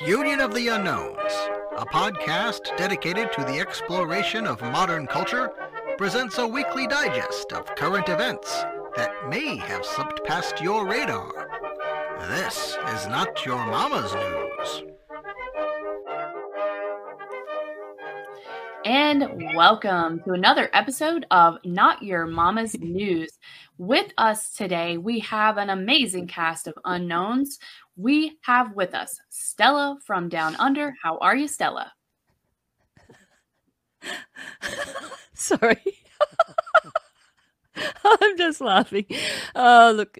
Union of the Unknowns, a podcast dedicated to the exploration of modern culture, presents a weekly digest of current events that may have slipped past your radar. This is not your mama's news. And welcome to another episode of Not Your Mama's News. With us today, we have an amazing cast of unknowns. We have with us Stella from Down Under. How are you, Stella? Sorry. I'm just laughing. Oh, look,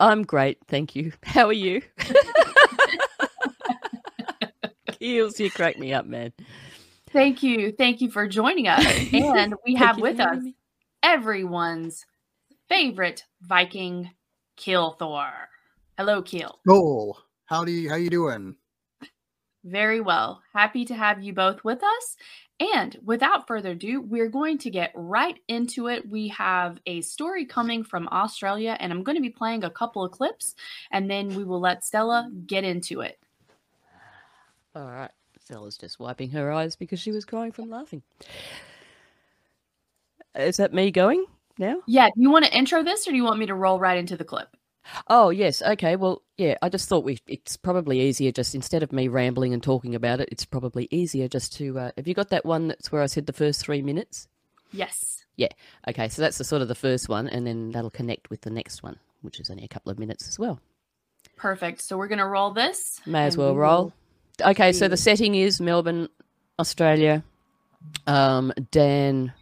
I'm great. Thank you. How are you? Keels, you crack me up, man. Thank you. Thank you for joining us. And we have with us me. everyone's favorite Viking, Kill Thor. Hello, Keel. Cool. How do you how you doing? Very well. Happy to have you both with us. And without further ado, we're going to get right into it. We have a story coming from Australia, and I'm going to be playing a couple of clips, and then we will let Stella get into it. All right. Stella's just wiping her eyes because she was crying from laughing. Is that me going now? Yeah. Do you want to intro this or do you want me to roll right into the clip? Oh, yes. Okay. Well, yeah, I just thought we it's probably easier just instead of me rambling and talking about it, it's probably easier just to uh, have you got that one that's where I said the first 3 minutes? Yes. Yeah. Okay, so that's the sort of the first one and then that'll connect with the next one, which is only a couple of minutes as well. Perfect. So we're going to roll this. May as well we roll. Okay, so the setting is Melbourne, Australia. Um, Dan,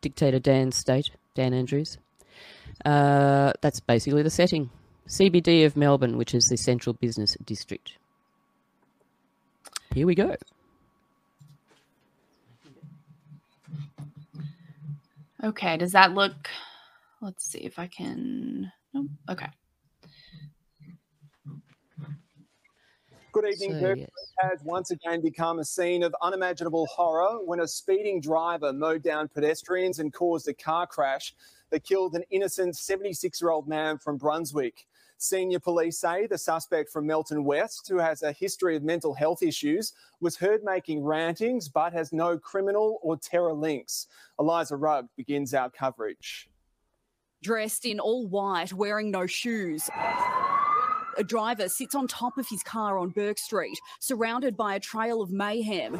dictator Dan State, Dan Andrews. Uh, that's basically the setting. CBD of Melbourne, which is the central business district. Here we go. Okay, does that look? Let's see if I can. okay. Good evening, so, Perth yes. has once again become a scene of unimaginable horror when a speeding driver mowed down pedestrians and caused a car crash that killed an innocent 76 year old man from Brunswick. Senior police say the suspect from Melton West, who has a history of mental health issues, was heard making rantings but has no criminal or terror links. Eliza Rugg begins our coverage. Dressed in all white, wearing no shoes a driver sits on top of his car on Bourke Street, surrounded by a trail of mayhem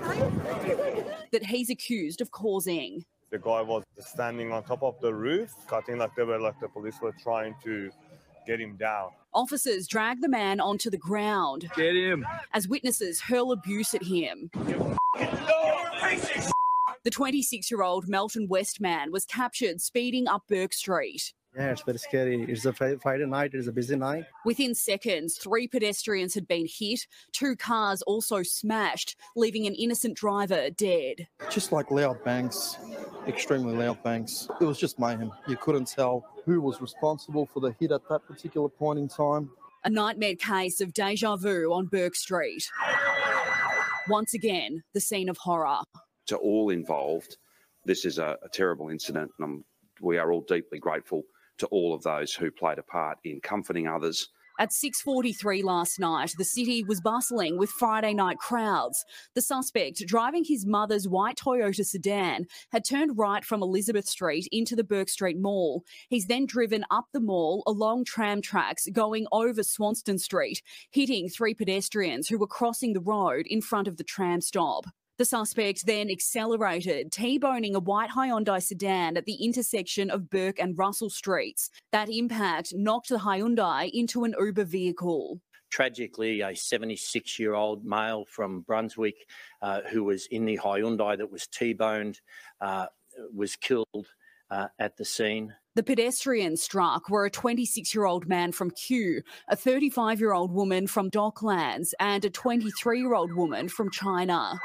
that he's accused of causing. The guy was standing on top of the roof, cutting like they were like the police were trying to get him down. Officers drag the man onto the ground. Get him. As witnesses hurl abuse at him. The 26 year old Melton West man was captured speeding up Bourke Street. Yeah, it's very scary. It's a Friday night. It's a busy night. Within seconds, three pedestrians had been hit. Two cars also smashed, leaving an innocent driver dead. Just like loud bangs, extremely loud bangs. It was just mayhem. You couldn't tell who was responsible for the hit at that particular point in time. A nightmare case of deja vu on Bourke Street. Once again, the scene of horror. To all involved, this is a, a terrible incident, and we are all deeply grateful to all of those who played a part in comforting others. At 6:43 last night, the city was bustling with Friday night crowds. The suspect, driving his mother's white Toyota sedan, had turned right from Elizabeth Street into the Bourke Street Mall. He's then driven up the mall along tram tracks going over Swanston Street, hitting three pedestrians who were crossing the road in front of the tram stop. The suspect then accelerated, T-boning a white Hyundai sedan at the intersection of Bourke and Russell Streets. That impact knocked the Hyundai into an Uber vehicle. Tragically, a 76 year old male from Brunswick uh, who was in the Hyundai that was T boned uh, was killed uh, at the scene. The pedestrians struck were a 26 year old man from Kew, a 35 year old woman from Docklands, and a 23 year old woman from China.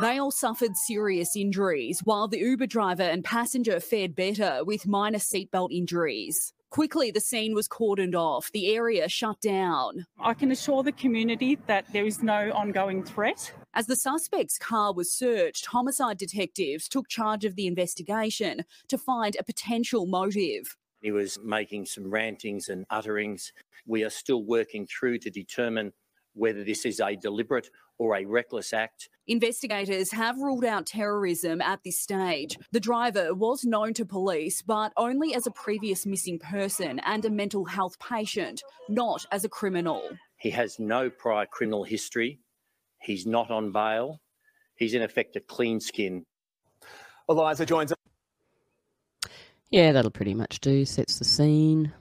They all suffered serious injuries, while the Uber driver and passenger fared better with minor seatbelt injuries. Quickly, the scene was cordoned off, the area shut down. I can assure the community that there is no ongoing threat. As the suspect's car was searched, homicide detectives took charge of the investigation to find a potential motive. He was making some rantings and utterings. We are still working through to determine whether this is a deliberate or a reckless act. Investigators have ruled out terrorism at this stage. The driver was known to police, but only as a previous missing person and a mental health patient, not as a criminal. He has no prior criminal history. He's not on bail. He's in effect a clean skin. Eliza joins us. Yeah, that'll pretty much do. Sets the scene.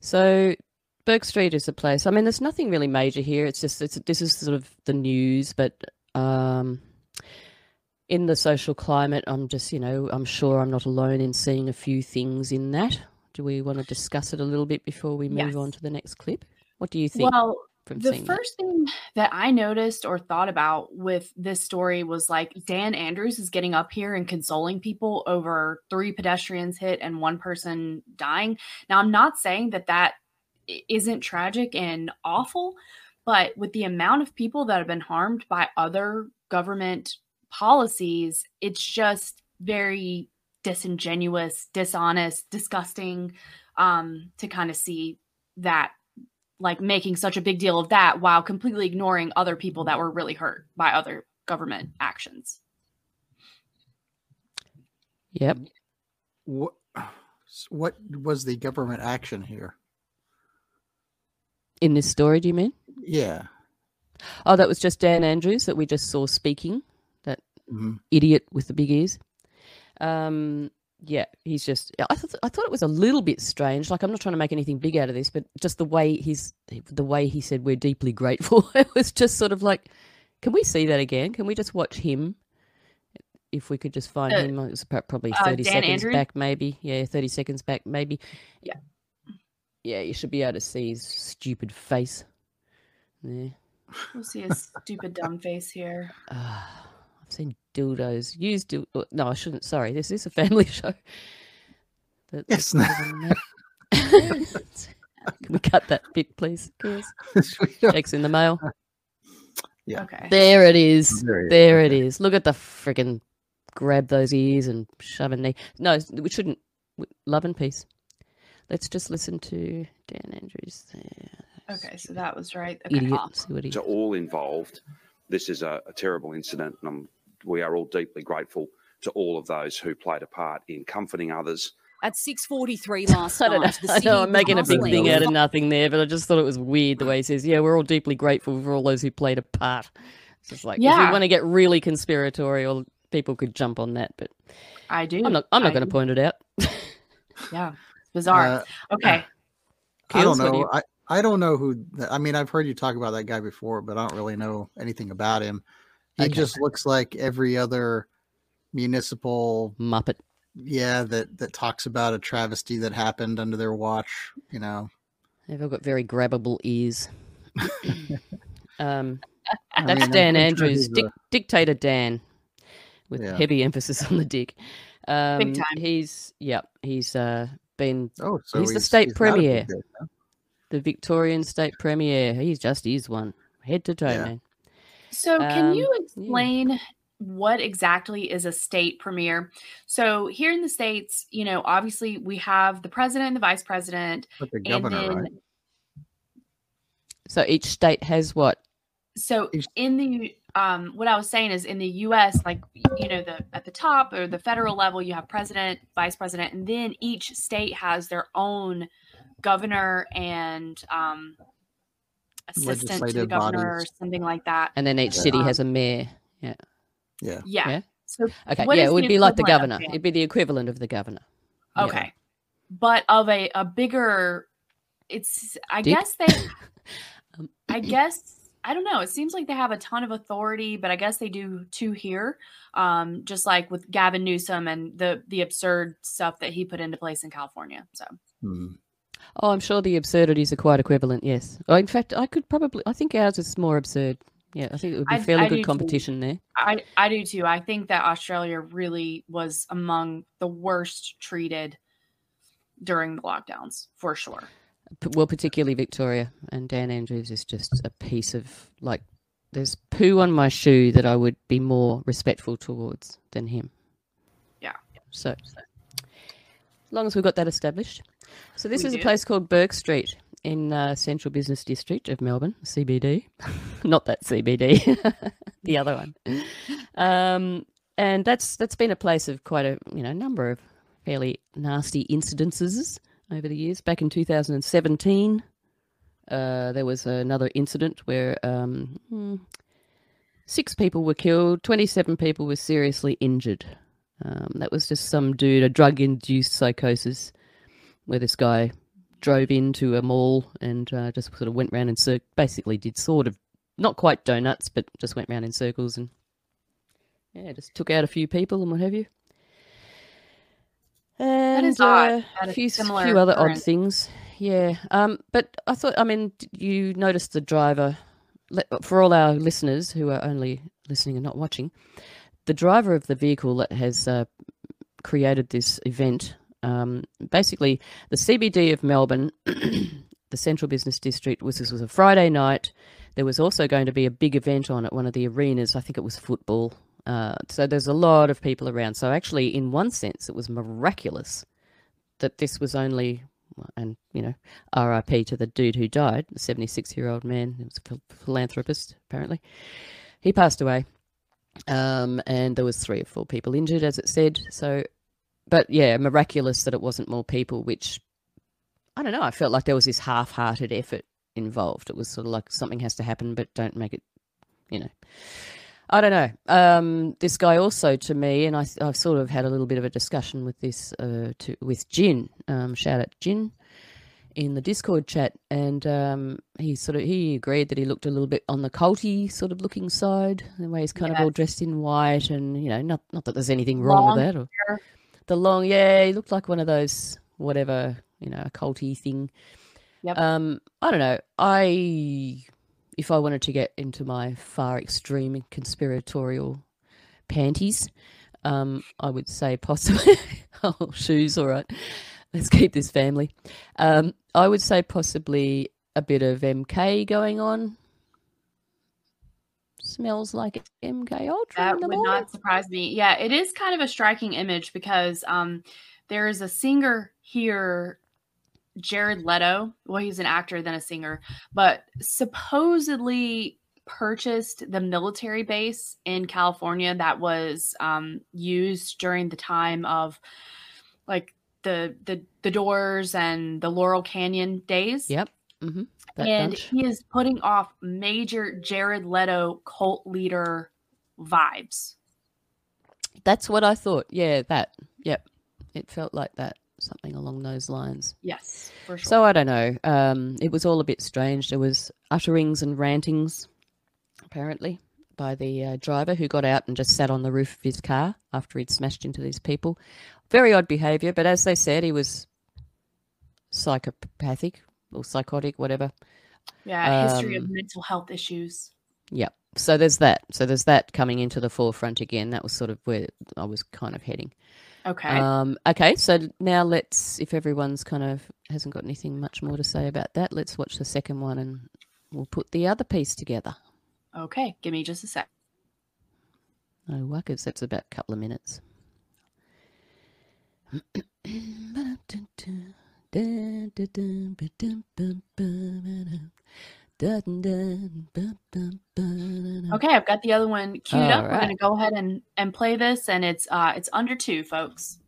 So, Bourke Street is a place. I mean, there's nothing really major here. It's just it's this is sort of the news, but um, in the social climate, I'm just you know I'm sure I'm not alone in seeing a few things in that. Do we want to discuss it a little bit before we move Yes. on to the next clip? What do you think? Well, the seeing that? first thing that I noticed or thought about with this story was like Dan Andrews is getting up here and consoling people over three pedestrians hit and one person dying. Now, I'm not saying that that isn't tragic and awful, but with the amount of people that have been harmed by other government policies, it's just very disingenuous, dishonest, disgusting um, to kind of see that like making such a big deal of that while completely ignoring other people that were really hurt by other government actions. Yep. What, what was the government action here? In this story, do you mean? Yeah. Oh, that was just Dan Andrews that we just saw speaking. That Mhm. idiot with the big ears. Um, yeah, he's just. I thought I thought it was a little bit strange. Like I'm not trying to make anything big out of this, but just the way he's the way he said we're deeply grateful. it was just sort of like, can we see that again? Can we just watch him? If we could just find Uh, him, it was probably uh, thirty Dan seconds Andrews? back, maybe. Yeah, thirty seconds back, maybe. Yeah. Yeah, you should be able to see his stupid face. Yeah. We'll see his stupid dumb face here. Ah, I've seen dildos used. Dil- uh, no, I shouldn't. Sorry, this is a family show. That- It's that's not. better than that. Can we cut that bit, please? Chris? Checks in the mail. Yeah. Okay. There it is. There it is, There it is. Look at the friggin' grab those ears and shove a knee. No, we shouldn't. Love and peace. Let's just listen to Dan Andrews there. Okay, so that was right. Okay. Idiot. See what he. to all involved, this is a, a terrible incident, and I'm, we are all deeply grateful to all of those who played a part in comforting others. At 6:43 last I don't know. night, the I know I'm was making a big thing out of nothing there, but I just thought it was weird the way he says, "Yeah, we're all deeply grateful for all those who played a part." It's just like if Yeah. we want to get really conspiratorial, people could jump on that, but I do. I'm not. I'm not going to point it out. Yeah. It's bizarre. Uh, okay. I don't Keels, what do know. you- I, I don't know who. th- I mean, I've heard you talk about that guy before, but I don't really know anything about him. He Okay. just looks like every other municipal Muppet. yeah that that talks about a travesty that happened under their watch. You know, They've all got very grabbable ears. um, that's mean, I'm Dan pretty sure Andrews, dic- a- dictator Dan, with Yeah. heavy emphasis on the dick. Um, time. He's yeah, he's uh, been oh, so he's the state he's not big premier. dick, huh? the Victorian state premier. He just is one, head to toe, Yeah. man. So, can Um, you yeah. explain what exactly is a state premier? So, here in the States, you know, obviously we have the president and the vice president. But the And governor, then, right? So each state has what? so in the, um, what I was saying is in the US, like, you know, the at the top or the federal level, you have president, vice president, and then each state has their own governor and, um, assistant to the Legislative governor or something like that. And then each city Um, has a mayor. Yeah. Yeah. Yeah. Yeah. So, Okay. yeah, it would be like the governor. It'd be the equivalent of the governor. Yeah. Okay. But of a, a bigger it's I Dick? guess they Um, I guess I don't know. It seems like they have a ton of authority, but I guess they do too here. Um, just like with Gavin Newsom and the the absurd stuff that he put into place in California. So Hmm. Oh, I'm sure the absurdities are quite equivalent. Yes. Oh, in fact, I could probably. I think ours is more absurd. Yeah, I think it would be I- fairly I do good too. competition there. I I do too. I think that Australia really was among the worst treated during the lockdowns, for sure. Well, particularly Victoria and Dan Andrews is just a piece of like. There's poo on my shoe that I would be more respectful towards than him. Yeah. So, as long as we've got that established. So this We is a place called Bourke Street. in uh, Central Business District of Melbourne, CBD. Not that CBD, the other one. Um, and that's that's been a place of quite a you know number of fairly nasty incidences over the years. Back in 2017, uh, there was another incident where um, hmm, six people were killed, 27 people were seriously injured. Um, that was just some dude, a drug induced psychosis, where this guy drove into a mall and uh, just sort of went round circles, basically did sort of, not quite donuts, but just went round in circles and, yeah, just took out a few people and what have you. And, is odd, uh, a few, similar few other odd things. Yeah. Um, but I thought, I mean, you noticed the driver, for all our listeners who are only listening and not watching, the driver of the vehicle that has uh, created this event, um, basically the CBD of Melbourne, the Central Business District, was this was a Friday night. There was also going to be a big event on at one of the arenas. I think it was football. Uh, so there's a lot of people around. So actually, in one sense, it was miraculous that this was only, and you know, RIP to the dude who died, the 76 year old man. He was a philanthropist, apparently. He passed away. Um, and there was three or four people injured, as it said. So, but yeah, miraculous that it wasn't more people. Which I don't know. I felt like there was this half-hearted effort involved. It was sort of like something has to happen, but don't make it. You know, I don't know. Um, this guy also to me, and I, I've sort of had a little bit of a discussion with this uh, to, with Jin. Um, shout out Jin in the Discord chat, and um, he sort of he agreed that he looked a little bit on the culty sort of looking side, the way he's kind of all dressed in white, and you know, not not that there's anything wrong Long with that. Or, hair. the long, yeah, he looked like one of those whatever you know, a culty thing. Yep. Um, I don't know. I if I wanted to get into my far extreme conspiratorial panties, um, I would say possibly oh shoes, all right. Let's keep this family. Um, I would say possibly a bit of MK going on. Smells like MK Ultra That would not surprise me. Yeah, it is kind of a striking image because um, there is a singer here, Jared Leto. Well, he's an actor, then a singer, but supposedly purchased the military base in California that was um, used during the time of like the the the Doors and the Laurel Canyon days. Yep. Mm-hmm. And bunch. he is putting off major Jared Leto cult leader vibes. That's what I thought. Yeah, that. Yep. It felt like that. Something along those lines. Yes, for sure. So I don't know. Um, it was all a bit strange. There was utterings and rantings, apparently, by the uh, driver who got out and just sat on the roof of his car after he'd smashed into these people. Very odd behaviour, but as they said, he was psychopathic or psychotic, whatever. yeah, history of Um, mental health issues. Yep. So there's that. So there's that coming into the forefront again. That was sort of where I was kind of heading. Okay. Um, okay, so now let's, if everyone's kind of hasn't got anything much more to say about that, let's watch the second one and we'll put the other piece together. okay, give me just a sec. No workers, that's about a couple of minutes. Okay, I've got the other one queued up. We're gonna go ahead and and play this, and it's uh it's under two, folks.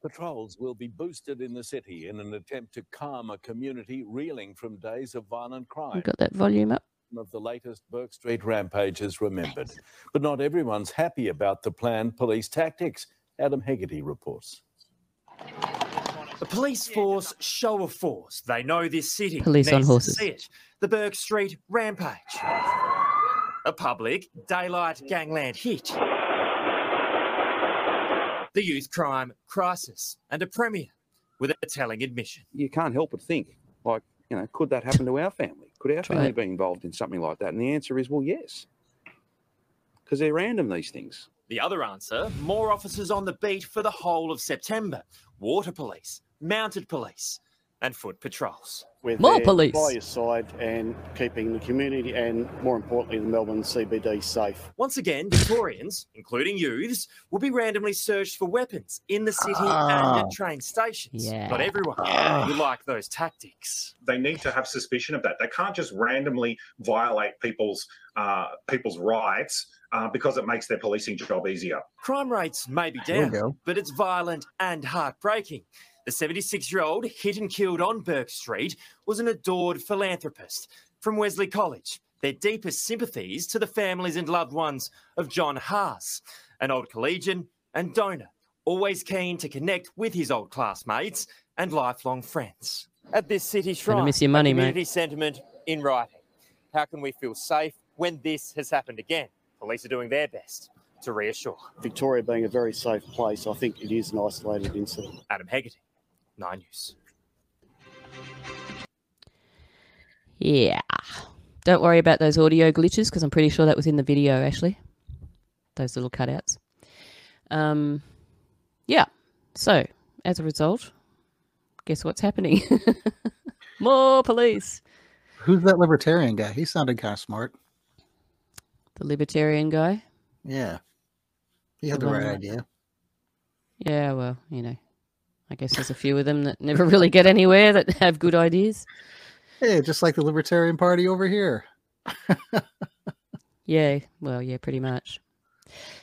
Patrols will be boosted in the city in an attempt to calm a community reeling from days of violent crime. We've got that volume up. Of the latest Bourke Street rampages remembered. But not everyone's happy about the planned police tactics. Adam Hegarty reports. The police force show of force. They know this city Police on horses. see it. The Bourke Street rampage. A public daylight gangland hit. The youth crime crisis and a premier with a telling admission. you can't help but think, like, you know, could that happen to our family? Could our Try family it. be involved in something like that? And the answer is, well, yes. Because they're random, these things. The other answer more officers on the beat for the whole of September. Water police, mounted police, and foot patrols. We're More there police. by your side and keeping the community and, more importantly, the Melbourne CBD safe. Once again, Victorians, including youths, will be randomly searched for weapons in the city and Ah. at train stations. Yeah. Not everyone will like those tactics. They need to have suspicion of that. They can't just randomly violate people's uh, people's rights uh, because it makes their policing job easier. Crime rates may be down, but it's violent and heartbreaking. The 76 year old hit and killed on Bourke Street was an adored philanthropist from Wesley College. Their deepest sympathies to the families and loved ones of John Haas, an old collegian and donor, always keen to connect with his old classmates and lifelong friends. At this city shrine, miss your money, a mate. community sentiment in writing. How can we feel safe when this has happened again? Police are doing their best to reassure. Victoria being a very safe place, I think it is an isolated incident. Adam Hegarty, Nine News. Yeah. Don't worry about those audio glitches because I'm pretty sure that was in the video, Ashley. Those little cutouts. Um, yeah. So, as a result, guess what's happening? More police. Who's that libertarian guy? He sounded kind of smart. The libertarian guy. Yeah. He had The the right that- idea. Yeah, well, you know, I guess there's a few of them that never really get anywhere that have good ideas. Hey, just like the Libertarian Party over here. Yeah, well, yeah, pretty much.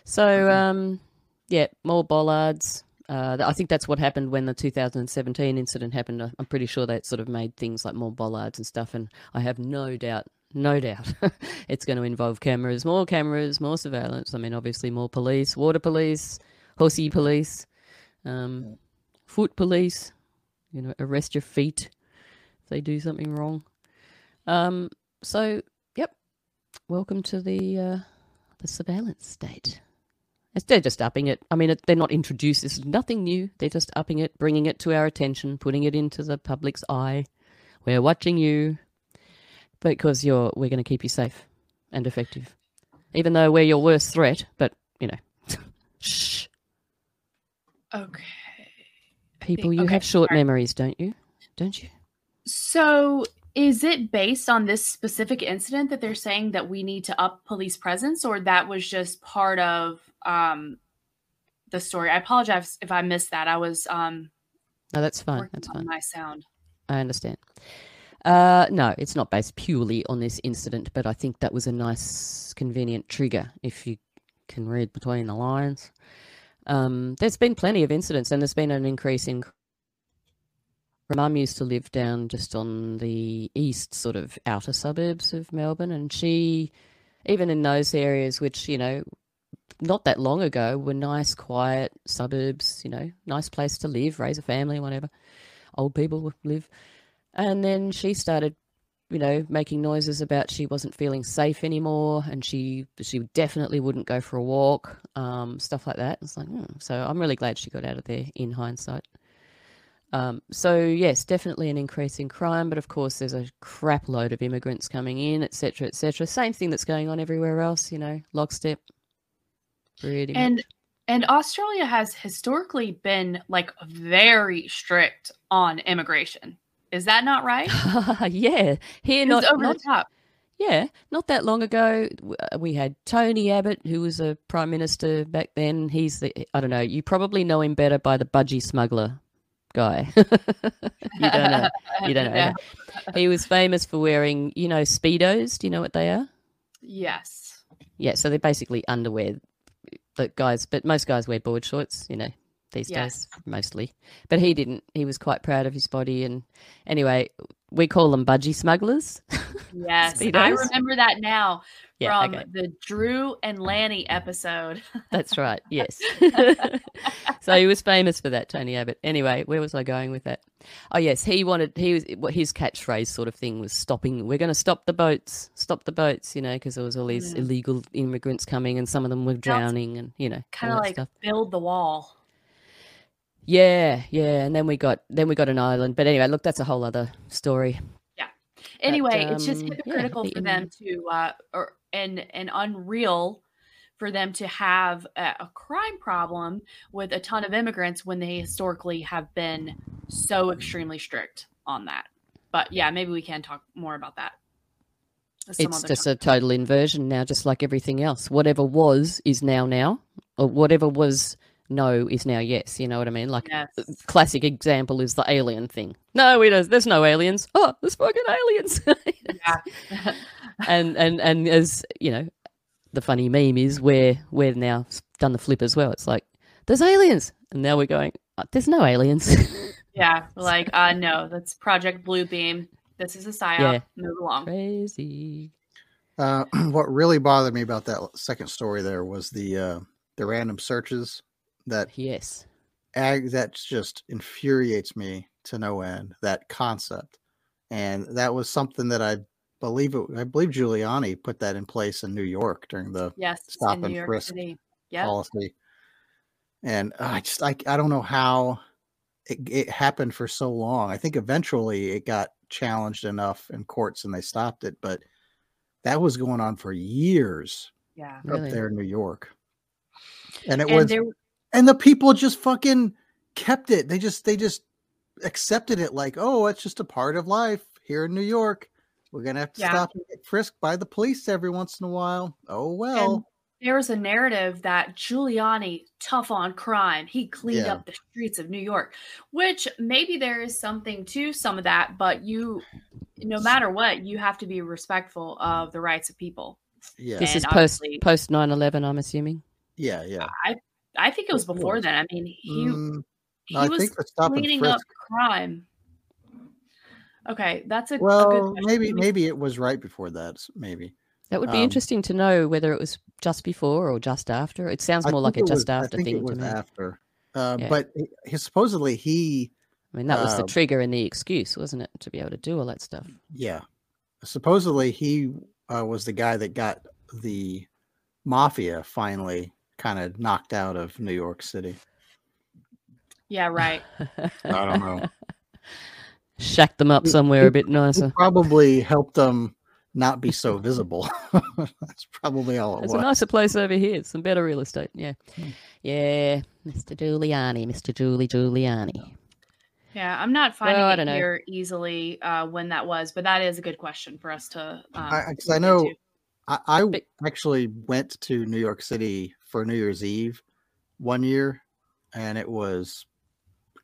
So, um, yeah, more bollards. Uh, I think that's what happened when the 2017 incident happened. I'm pretty sure that sort of made things like more bollards and stuff. And I have no doubt, no doubt, it's going to involve cameras, more cameras, more surveillance. I mean, obviously, more police, water police, horsey police, um, foot police. You know, arrest your feet if they do something wrong. Um, so, yep, welcome to the uh, the surveillance state. It's, they're just upping it. I mean, it, they're not introduced. This is nothing new. They're just upping it, bringing it to our attention, putting it into the public's eye. We're watching you because you're. We're going to keep you safe and effective, even though we're your worst threat. But you know, shh, Okay. People, you okay, have short sorry. memories, don't you? Don't you? So, is it based on this specific incident that they're saying that we need to up police presence, or that was just part of um, the story? I apologize if I missed that. I was um, No, that's fine. That's on fine. my sound. I understand. Uh, no, it's not based purely on this incident, but I think that was a nice, convenient trigger if you can read between the lines. Um, there's been plenty of incidents, and there's been an increase in. Mum used to live down just on the east, sort of outer suburbs of Melbourne, and she, even in those areas, which you know, not that long ago, were nice, quiet suburbs. You know, nice place to live, raise a family, whatever. Old people live. And then she started, you know, making noises about she wasn't feeling safe anymore, and she she definitely wouldn't go for a walk, um, stuff like that. It's like, hmm. so I'm really glad she got out of there in hindsight. Um, so yes, definitely an increase in crime, but of course there's a crap load of immigrants coming in, etc., etc. Same thing that's going on everywhere else, you know, lockstep. Pretty And much. and Australia has historically been like very strict on immigration. Is that not right? yeah, here not over not the top. Yeah, not that long ago, uh, we had Tony Abbott, who was a prime minister back then. He's the I don't know. You probably know him better by the budgie smuggler guy. you don't know. You don't know. No. He was famous for wearing, you know, speedos. Do you know what they are? Yes. Yeah, so they're basically underwear that guys, but most guys wear board shorts, you know, these Yes. days mostly. But he didn't. He was quite proud of his body, and anyway, we call them budgie smugglers. Yes. I remember that now Yeah, from okay. the Drew and Lanny episode. That's right. Yes. so he was famous for that, Tony Abbott. Anyway, where was I going with that? Oh yes, he wanted. He was his catchphrase sort of thing was stopping. We're going to stop the boats. Stop the boats. You know, because there was all these Mm. illegal immigrants coming, and some of them were drowning, and you know, kind of like stuff. build the wall. Yeah, yeah, and then we got then we got an island. But anyway, look, that's a whole other story. Yeah. Anyway, it's just um, yeah, hypocritical for them to uh or and and unreal for them to have a, a crime problem with a ton of immigrants when they historically have been so extremely strict on that. But yeah, maybe we can talk more about that. It's just time. a total inversion now, just like everything else. Whatever was is now now, or whatever was no is now yes. You know what I mean? Like Yes. classic example is the alien thing. No, we don't. There's no aliens. Oh, there's fucking aliens. yeah. and and and as you know, the funny meme is where we're now done the flip as well. It's like there's aliens, and now we're going. "Uh, There's no aliens. Yeah, like uh no, that's Project Blue Beam. This is a psyop. Yeah. Move along. Crazy. Uh, what really bothered me about that second story there was the uh, the random searches that yes ag that just infuriates me to no end that concept and that was something that i believe it i believe giuliani put that in place in new york during the Yes, stop and frisk Yep. policy and ah, i just I, I don't know how it, it happened for so long i think eventually it got challenged enough in courts and they stopped it but that was going on for years Yeah. Really? up there in new york and it And was there and the people just fucking kept it they just they just accepted it like oh it's just a part of life here in new york we're gonna have to Yeah. stop and get frisked by the police every once in a while oh well And there was a narrative that Giuliani, tough on crime, he cleaned Yeah. up the streets of New York, which maybe there is something to some of that, but you, no matter what, you have to be respectful of the rights of people. yeah This is And post obviously- post 9-11, I'm assuming. yeah yeah I I think it was before was. then. I mean, he Mm, he I was think the stop and cleaning up crime. Okay, that's a, a good well question. maybe maybe it was right before that maybe That would be Um, interesting to know whether it was just before or just after. It sounds more like a think it was- just after I think thing it was to me. after uh, Yeah. but he, he- supposedly he I mean, that was the uh, trigger and the excuse, wasn't it, to be able to do all that stuff? Yeah. Supposedly he uh, was the guy that got the mafia finally kind of knocked out of New York City. Yeah, right. I don't know. Shack them up somewhere he- a bit he nicer. probably helped them not be so visible. That's probably all it There's was. a nicer place over here. Some better real estate. Yeah. Hmm. Yeah. Mr. Giuliani, Mr. Julie Giuliani. Yeah, I'm not finding Well, it don't know. here easily uh, when that was, but that is a good question for us to. Um, Because I, know into. I, I actually went to New York City for New Year's Eve one year, and it was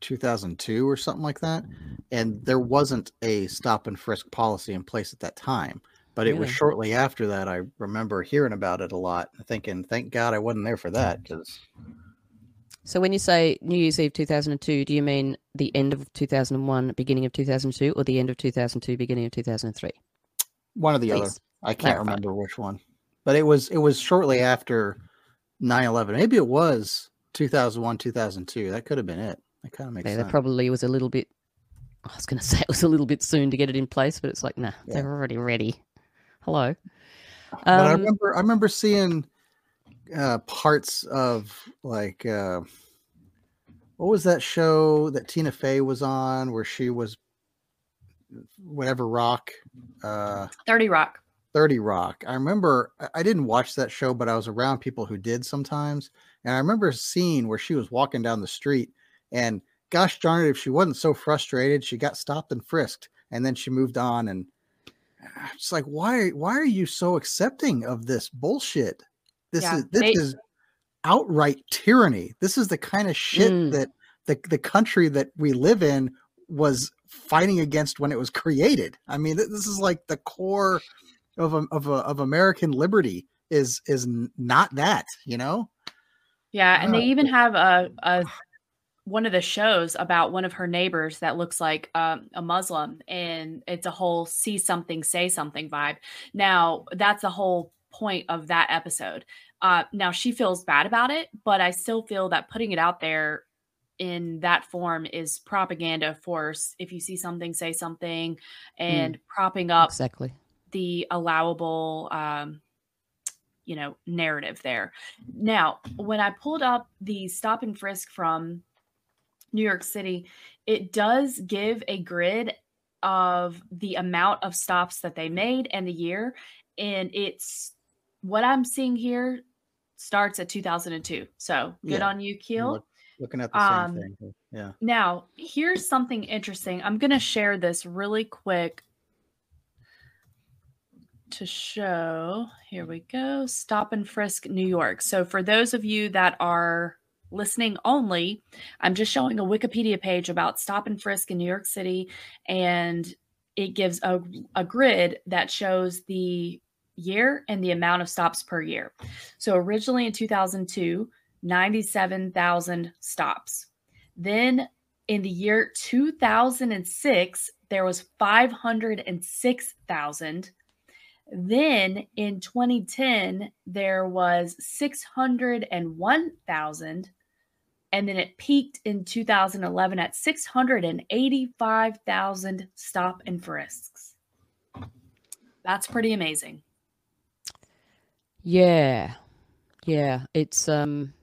2002 or something like that. And there wasn't a stop and frisk policy in place at that time. But it was shortly after that I remember hearing about it a lot, and thinking, "Thank God I wasn't there for that." Mm. Because So when you say New Year's Eve 2002, do you mean the end of 2001, beginning of 2002, or the end of 2002, beginning of 2003? one or the other, I can't clarify. remember which one. But it was it was shortly after 9/11. Maybe it was 2001, 2002. That could have been it. That kind of makes Yeah, sense. that probably was a little bit. I was going to say it was a little bit soon to get it in place, but it's like, nah, Yeah. they're already ready. Hello. but I Um, remember I remember seeing uh parts of like uh what was that show that Tina Fey was on where she was whatever rock uh 30 Rock. 30 Rock. I remember I- didn't watch that show, but I was around people who did sometimes. And I remember a scene where she was walking down the street and gosh darn it, if she wasn't so frustrated, she got stopped and frisked and then she moved on. And it's like, why, why are you so accepting of this bullshit? This Yeah, is, this they- is outright tyranny. This is the kind of shit Mm. that the, the country that we live in was fighting against when it was created. I mean, this is like the core of of of American liberty is is not that, you know? Yeah, and they even have a, a one of the shows about one of her neighbors that looks like um, a Muslim, and it's a whole "see something, say something" vibe. Now, that's the whole point of that episode. Uh, now she feels bad about it, but I still feel that putting it out there in that form is propaganda force. If you see something, say something, and propping up exactly. The allowable um you know narrative there now when i pulled up the stop and frisk from new york city it does give a grid of the amount of stops that they made and the year and it's what i'm seeing here starts at 2002. So good Yeah. on you, Keel. Look- looking at the same Um, thing. Yeah. Now, here's something interesting. I'm going to share this really quick to show. Here we go. Stop and Frisk, New York. So, for those of you that are listening only, I'm just showing a Wikipedia page about Stop and Frisk in New York City, and it gives a, a grid that shows the year and the amount of stops per year. So, originally in 2002, 97,000 stops. Then in the year 2006, there was 506,000. Then in 2010, there was 601,000. And then it peaked in 2011 at 685,000 stop and frisks. That's pretty amazing. Yeah, yeah. It's um,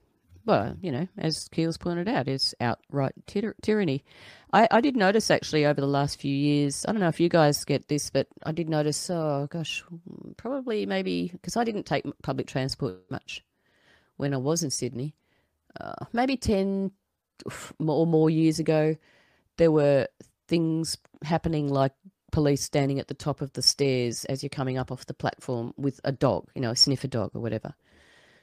well, you know, as Keels pointed out, it's outright tyr- tyranny. I I did notice actually over the last few years. I don't know if you guys get this, but I did notice. Oh gosh, probably maybe because I didn't take public transport much when I was in Sydney. Uh, maybe ten or more years ago, there were things happening like police standing at the top of the stairs as you're coming up off the platform with a dog, you know, a sniffer dog or whatever.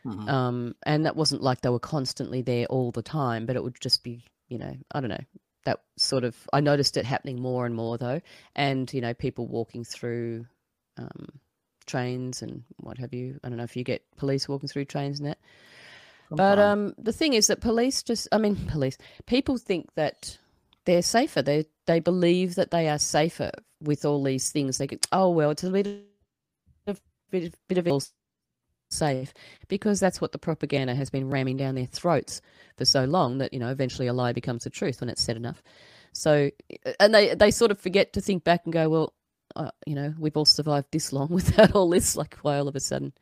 Mhm. Um, and that wasn't like they were constantly there all the time, but it would just be, you know, I don't know. That sort of, I noticed it happening more and more though. And, you know, people walking through um, trains and what have you. I don't know if you get police walking through trains and that. But um, the thing is that police just, I mean, police, people think that they're safer. They they believe that they are safer with all these things. They go, oh well, it's a bit of bit of, bit of safe because that's what the propaganda has been ramming down their throats for so long that you know eventually a lie becomes a truth when it's said enough. So and they they sort of forget to think back and go, well, uh, you know, we've all survived this long without all this. Like why all of a sudden?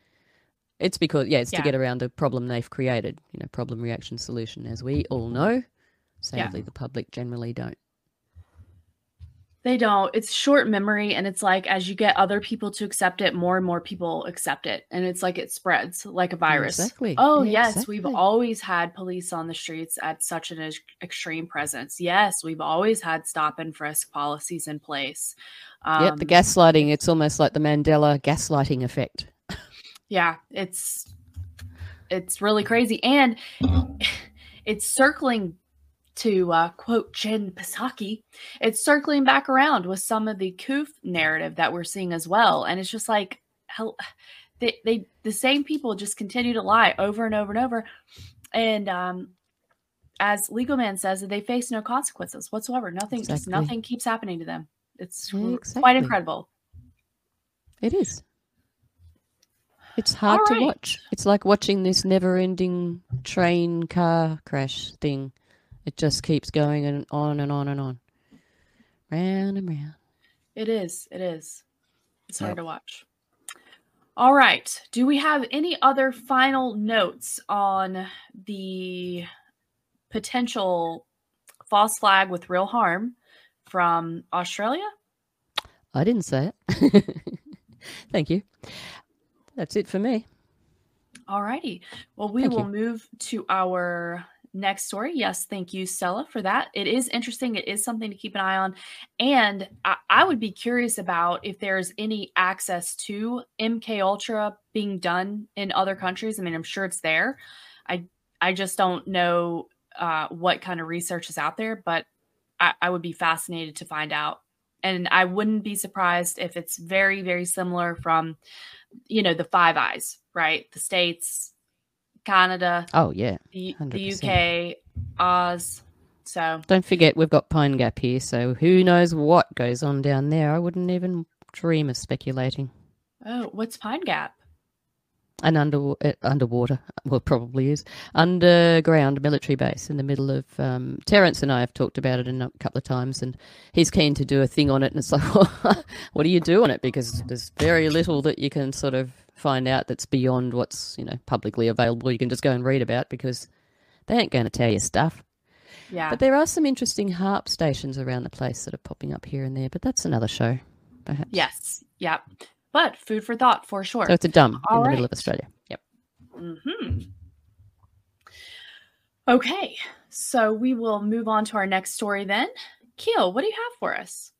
It's because yeah, it's Yeah. to get around the problem they've created. You know, problem reaction solution, as we all know. Sadly, the public generally don't. They don't. It's short memory. And it's like as you get other people to accept it, more and more people accept it. And it's like it spreads like a virus. Exactly. Oh, Yeah, yes. We've always had police on the streets at such an ex- extreme presence. Yes. We've always had stop and frisk policies in place. yep, the Um, gaslighting. It's almost like the Mandela gaslighting effect. yeah it's it's really crazy and it's circling to uh, quote jen psaki it's circling back around with some of the coof narrative that we're seeing as well and it's just like hell they, they the same people just continue to lie over and over and over and um as legal man says they face no consequences whatsoever nothing just nothing keeps happening to them it's r- quite incredible It is. It's hard to watch. It's like watching this never-ending train car crash thing. It just keeps going and on and on and on, round and round. It is. It is. It's hard Yep. to watch. All right. Do we have any other final notes on the potential false flag with real harm from Australia? I didn't say it. Thank you. That's it for me. All righty. Well, we Thank will you. move to our next story. Yes, thank you, Stella, for that. It is interesting. It is something to keep an eye on. And I, I would be curious about if there's any access to MK Ultra being done in other countries. I mean, I'm sure it's there. I I just don't know uh, what kind of research is out there, but I, I would be fascinated to find out. And I wouldn't be surprised if it's very, very similar from, you know, the Five Eyes, right? The States, Canada, Oh yeah, the, hundred the. UK, Oz. So Don't forget we've got Pine Gap here, so who knows what goes on down there? I wouldn't even dream of speculating. oh, what's Pine Gap? An under uh, underwater, well, probably is underground military base in the middle of. Um, Terence and I have talked about it a couple of times, and he's keen to do a thing on it. And it's like, what do you do on it? Because there's very little that you can sort of find out that's beyond what's you know publicly available. You can just go and read about because they ain't going to tell you stuff. Yeah. But there are some interesting HAARP stations around the place that are popping up here and there. But that's another show, perhaps. Yes. Yep. But food for thought for sure. So it's a dumb All in the middle of Australia. Yep. hmm Okay, so we will move on to our next story then. Keel, what do you have for us?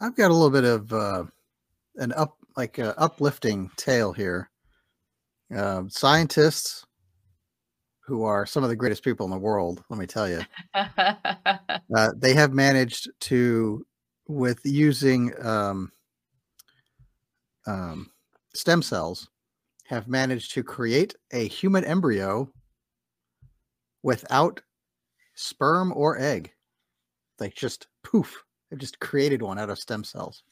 I've got a little bit of uh, an up, like a uplifting tale here. Uh, scientists, who are some of the greatest people in the world, let me tell you, uh, they have managed to, with using um, um, stem cells, have managed to create a human embryo without sperm or egg. Like just poof, they just created one out of stem cells.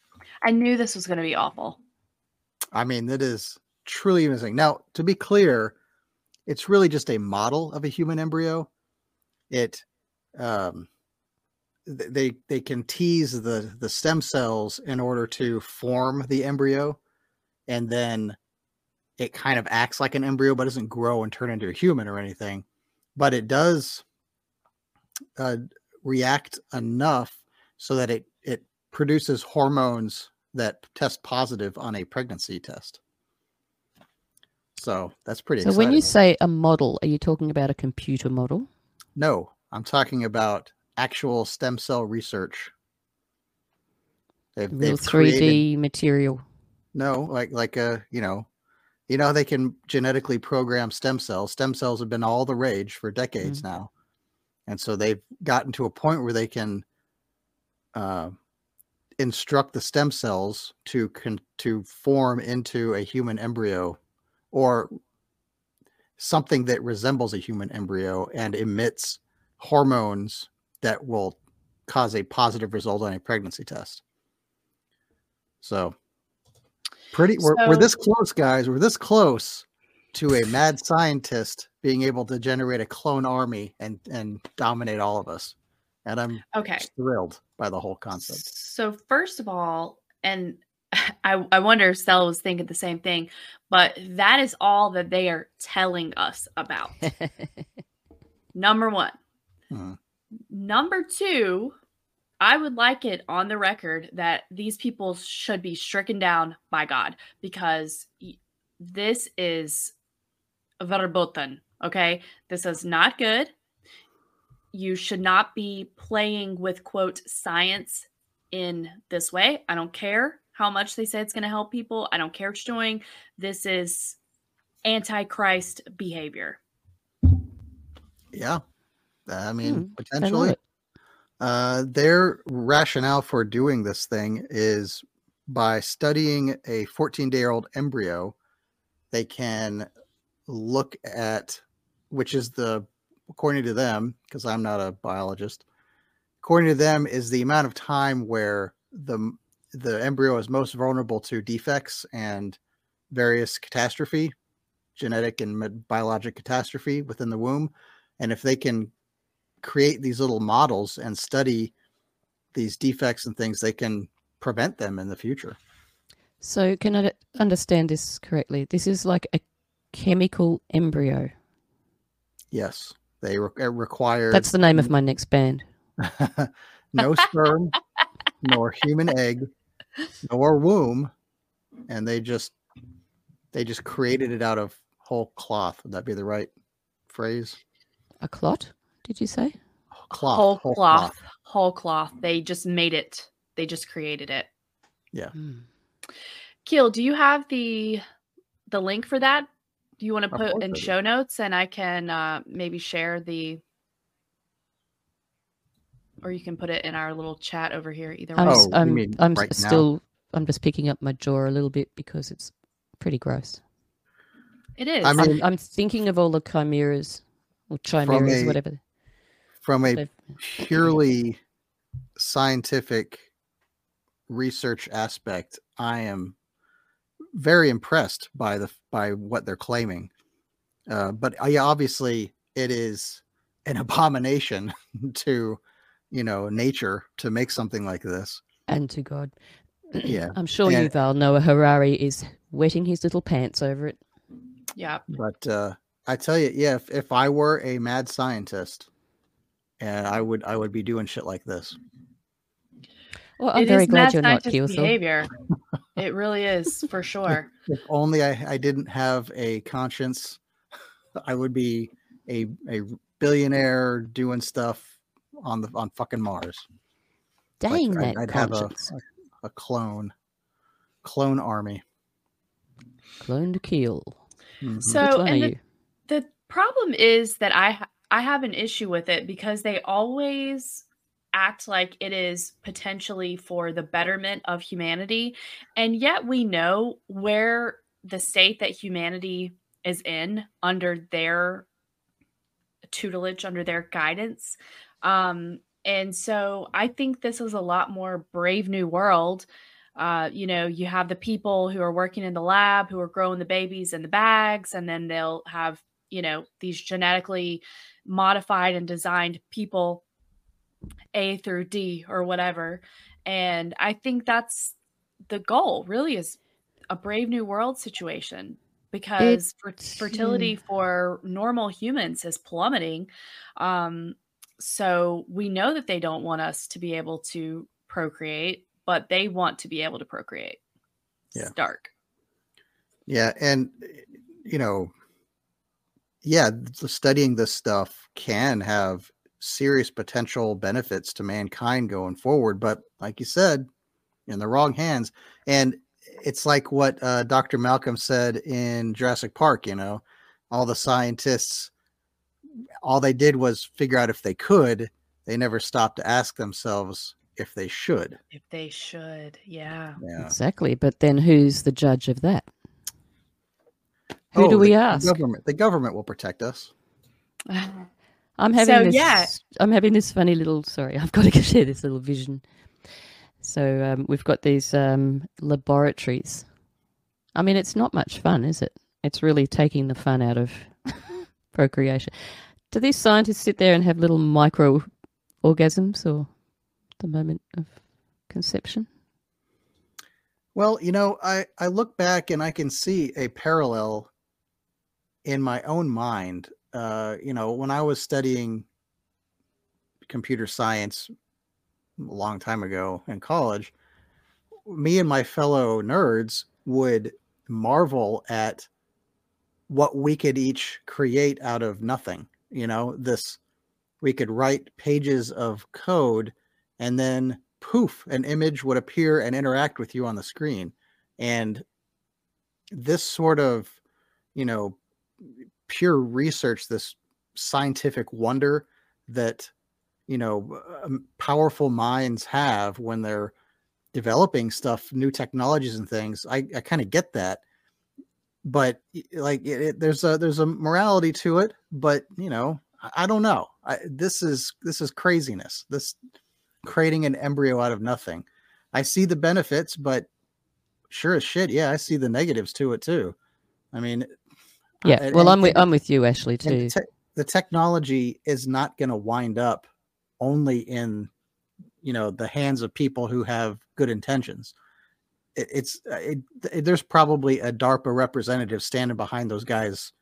I knew this was going to be awful. I mean, that is truly amazing. Now, to be clear, it's really just a model of a human embryo. It um, they they can tease the the stem cells in order to form the embryo, and then it kind of acts like an embryo, but doesn't grow and turn into a human or anything. But it does uh, react enough so that it it produces hormones that test positive on a pregnancy test. So that's pretty So exciting. when you say a model, are you talking about a computer model? no, I'm talking about actual stem cell research. They've, Real they've 3D created, material. no, like like a you know, you know they can genetically program stem cells. Stem cells have been all the rage for decades Mm-hmm. now, and so they've gotten to a point where they can uh, instruct the stem cells to con- to form into a human embryo or something that resembles a human embryo and emits hormones that will cause a positive result on a pregnancy test. So pretty we're, we're this close guys we're this close to a mad scientist being able to generate a clone army and and dominate all of us and i'm Okay. thrilled by the whole concept So first of all, and I, I wonder if Stella was thinking the same thing, but that is all that they are telling us about. Number one. Mhm. Number two, I would like it on the record that these people should be stricken down by God because this is verboten. Okay. This is not good. You should not be playing with quote science in this way. I don't care how much they say it's going to help people. I don't care what you're doing. This is antichrist behavior. yeah i mean I love potentially it. uh their rationale for doing this thing is by studying a 14 day old embryo they can look at which is the according to them because i'm not a biologist according to them is the amount of time where the the embryo is most vulnerable to defects and various catastrophe genetic and biologic catastrophe within the womb and if they can create these little models and study these defects and things they can prevent them in the future So can I understand this correctly? This is like a chemical embryo. yes they re- it uh, requires That's the name of my next band. no sperm nor human egg nor womb and they just they just created it out of whole cloth would that be the right phrase A clot? Did you say? cloth whole, whole cloth, whole cloth. They just made it. They just created it. yeah hmm. Keel, do you have the the link for that? Do you want to put in I show notes and I can uh, maybe share the or you can put it in our little chat over here either I'm, way. s- Oh, I'm, I'm right s- now? still, I'm just picking up my jaw a little bit because it's pretty gross. It is. I I'm, I'm thinking of all the chimeras or chimeras, a- whatever. from a purely scientific research aspect i am very impressed by the by what they're claiming uh, but uh, yeah obviously it is an abomination to you know nature to make something like this And to God. Yeah, I'm sure and- Yuval Noah Harari is wetting his little pants over it. yeah. but uh i tell you yeah if, if i were a mad scientist and i would i would be doing shit like this Well, I'm It very glad you're not scientist Keelthorpe. behavior. it really is for sure. if only I, I didn't have a conscience I would be a a billionaire doing stuff on the on fucking Mars. Dang Like, that I'd, I'd have a, a a clone clone army. Clone to kill. Mhm. Which So, one are and the, you? the problem is that I I have an issue with it because they always act like it is potentially for the betterment of humanity, and yet we know where the state that humanity is in under their tutelage, under their guidance. Um, and so I think this is a lot more brave new world. Uh, you know, you have the people who are working in the lab who are growing the babies in the bags, and then they'll have, you know, these genetically modified and designed people A through D or whatever. And I think that's the goal, really, is a brave new world situation because fer- fertility for normal humans is plummeting. Um, so we know that they don't want us to be able to procreate, but they want to be able to procreate. Yeah. It's dark. Yeah, and you know, yeah, studying this stuff can have serious potential benefits to mankind going forward, but like you said, in the wrong hands. And it's like what uh, Dr. Malcolm said in Jurassic Park, you know, all the scientists all they did was figure out if they could. They never stopped to ask themselves if they should. If they should, yeah. Yeah. Exactly. But then who's the judge of that? Who Oh, do we the ask? Government. The government will protect us. I'm having So, this. yeah. I'm having this funny little. Sorry, I've got to share this little vision. So um, we've got these um, laboratories. I mean, it's not much fun, is it? It's really taking the fun out of procreation. Do these scientists sit there and have little micro orgasms or the moment of conception? Well, you know, I, I look back and I can see a parallel in my own mind. Uh, you know, when I was studying computer science a long time ago in college, me and my fellow nerds would marvel at what we could each create out of nothing. You know, this we could write pages of code and then poof, an image would appear and interact with you on the screen. And this sort of, you know, pure research, this scientific wonder that, you know, um, powerful minds have when they're developing stuff, new technologies and things. I, I kind of get that. But like it, it- there's a there's a morality to it, but you know, I, I don't know. I, this is this is craziness. This creating an embryo out of nothing. I see the benefits, but sure as shit, yeah, I see the negatives to it too. I mean, Yeah. well, I'm with I'm with you, Ashley, too. the, te- the technology is not going to wind up only in you know the hands of people who have good intentions. It, it's uh, it, it- there's probably a DARPA representative standing behind those guys.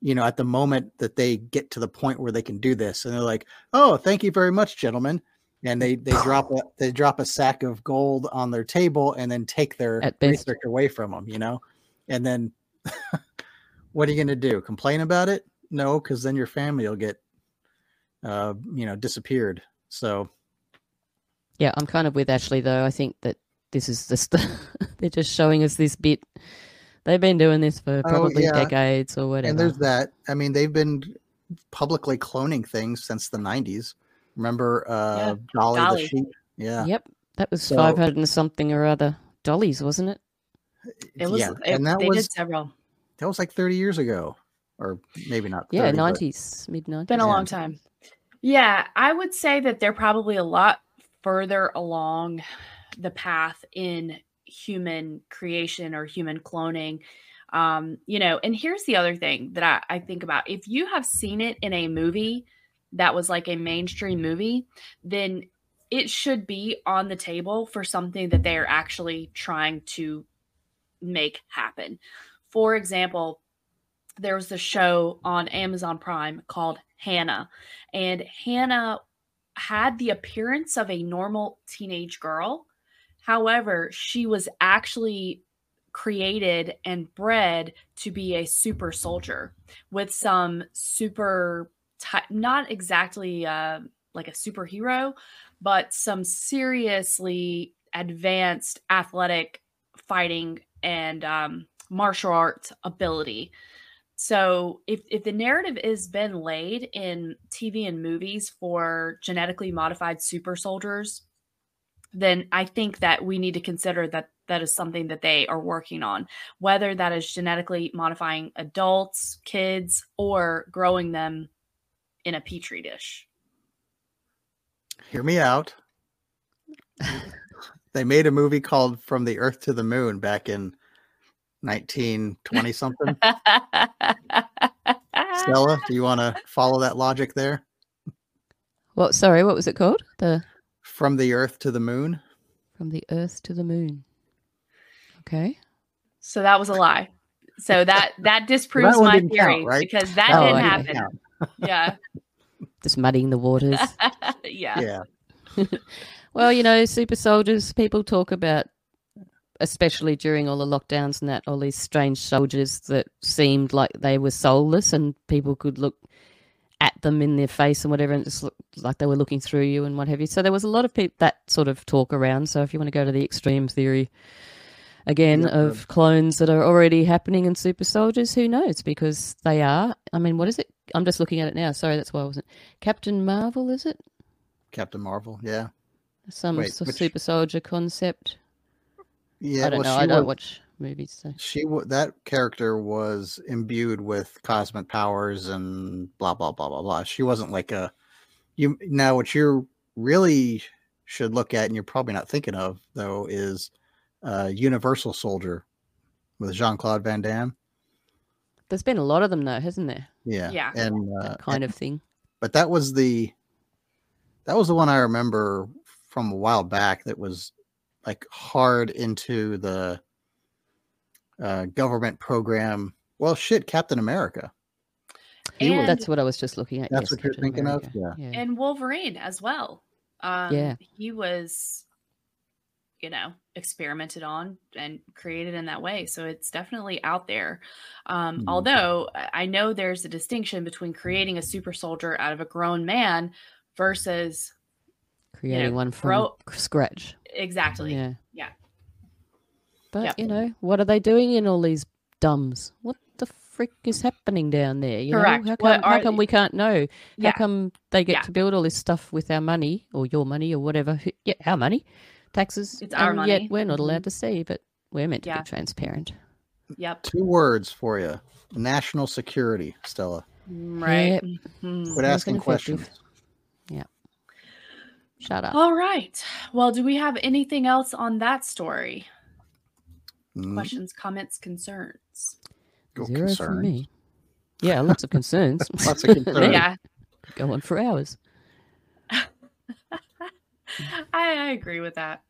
You know, at the moment that they get to the point where they can do this, and they're like, "Oh, thank you very much, gentlemen," and they they drop a they drop a sack of gold on their table and then take their research away from them. You know, and then what are you going to do? Complain about it? No, because then your family will get, uh, you know, disappeared. So Yeah, I'm kind of with Ashley though. I think that this is just they're just showing us this bit. They've been doing this for Oh, probably yeah. decades or whatever. and there's that. I mean, they've been publicly cloning things since the '90s. Remember uh, Dolly, Dolly. the sheep? Yeah. Yep, that was So- 500 and something or other dollies, wasn't it? It was, Yeah, it- and that they was did several. That was like 30 years ago, or maybe not. Yeah, 30, but- 90s, mid 90s. Been a long time. Yeah, I would say that they're probably a lot further along the path in human creation or human cloning. Um, you know, and here's the other thing that I, I think about. If you have seen it in a movie that was like a mainstream movie, then it should be on the table for something that they're actually trying to make happen. For example, there was a show on Amazon Prime called Hannah, and Hannah had the appearance of a normal teenage girl. However, she was actually created and bred to be a super soldier with some super ty- not exactly uh, like a superhero, but some seriously advanced athletic fighting and um, martial arts ability. So if if the narrative is been laid in TV and movies for genetically modified super soldiers, then I think that we need to consider that that is something that they are working on, whether that is genetically modifying adults, kids, or growing them in a petri dish. Hear me out. they made a movie called From the Earth to the Moon back in 1920 something. Stella, do you want to follow that logic there? What? Sorry, what was it called? The From the Earth to the Moon. From the Earth to the Moon. Okay. So that was a lie. So that that disproves one my didn't count, theory right? because that Oh, didn't okay. happen. Yeah. Just muddying the waters. Yeah. Yeah. well, you know, super soldiers, people talk about, especially during all the lockdowns and that, all these strange soldiers that seemed like they were soulless and people could look at them in their face and whatever, and just look like they were looking through you and what have you. So there was a lot of people that sort of talk around. So if you want to go to the extreme theory again Yeah. of um, clones that are already happening in super soldiers, who knows? Because they are. I mean, what is it? I'm just looking at it now. Sorry, that's why I wasn't. Captain Marvel, is it? Captain Marvel, yeah. Some Wait, which- super soldier concept. Yeah, I don't well, know. she I don't was- watch movies. So. She wa that character was imbued with cosmic powers and blah blah blah blah blah. She wasn't like a you now what you really should look at and you're probably not thinking of though is uh Universal Soldier with Jean Claude Van Damme. There's been a lot of them though, hasn't there? Yeah. Yeah. And uh, That kind of thing. but that was the that was the one I remember from a while back that was like hard into the uh, government program. Well, shit, Captain America. He was- And- That's what I was just looking at. That's yes, what you're Captain thinking of? America. Yeah. And Wolverine as well. Um, Yeah. He was, you know, experimented on and created in that way. So it's definitely out there. Um, Mm-hmm. Mhm. Although I I know there's a distinction between creating a super soldier out of a grown man versus Creating one from grow- scratch. Exactly. Yeah. Yeah. But Yep. you know, what are they doing in all these dumbs? What the frick is happening down there? You Correct. know, how come, how come we can't know? How come they get Yeah. to build all this stuff with our money or your money or whatever? Yeah, our money, taxes. It's our money. Yet we're not allowed to see, but we're meant to Yeah. be transparent. Yep. Two words for you: national security. Stella, Right. Yep. Mhm. quit asking questions. Yeah. Shut up. All right. Well, do we have anything else on that story? Mm, Questions, comments, concerns? go Zero from concerns. me. Yeah, lots of concerns. Lots of concerns. Yeah. Go on for hours. I, I agree with that.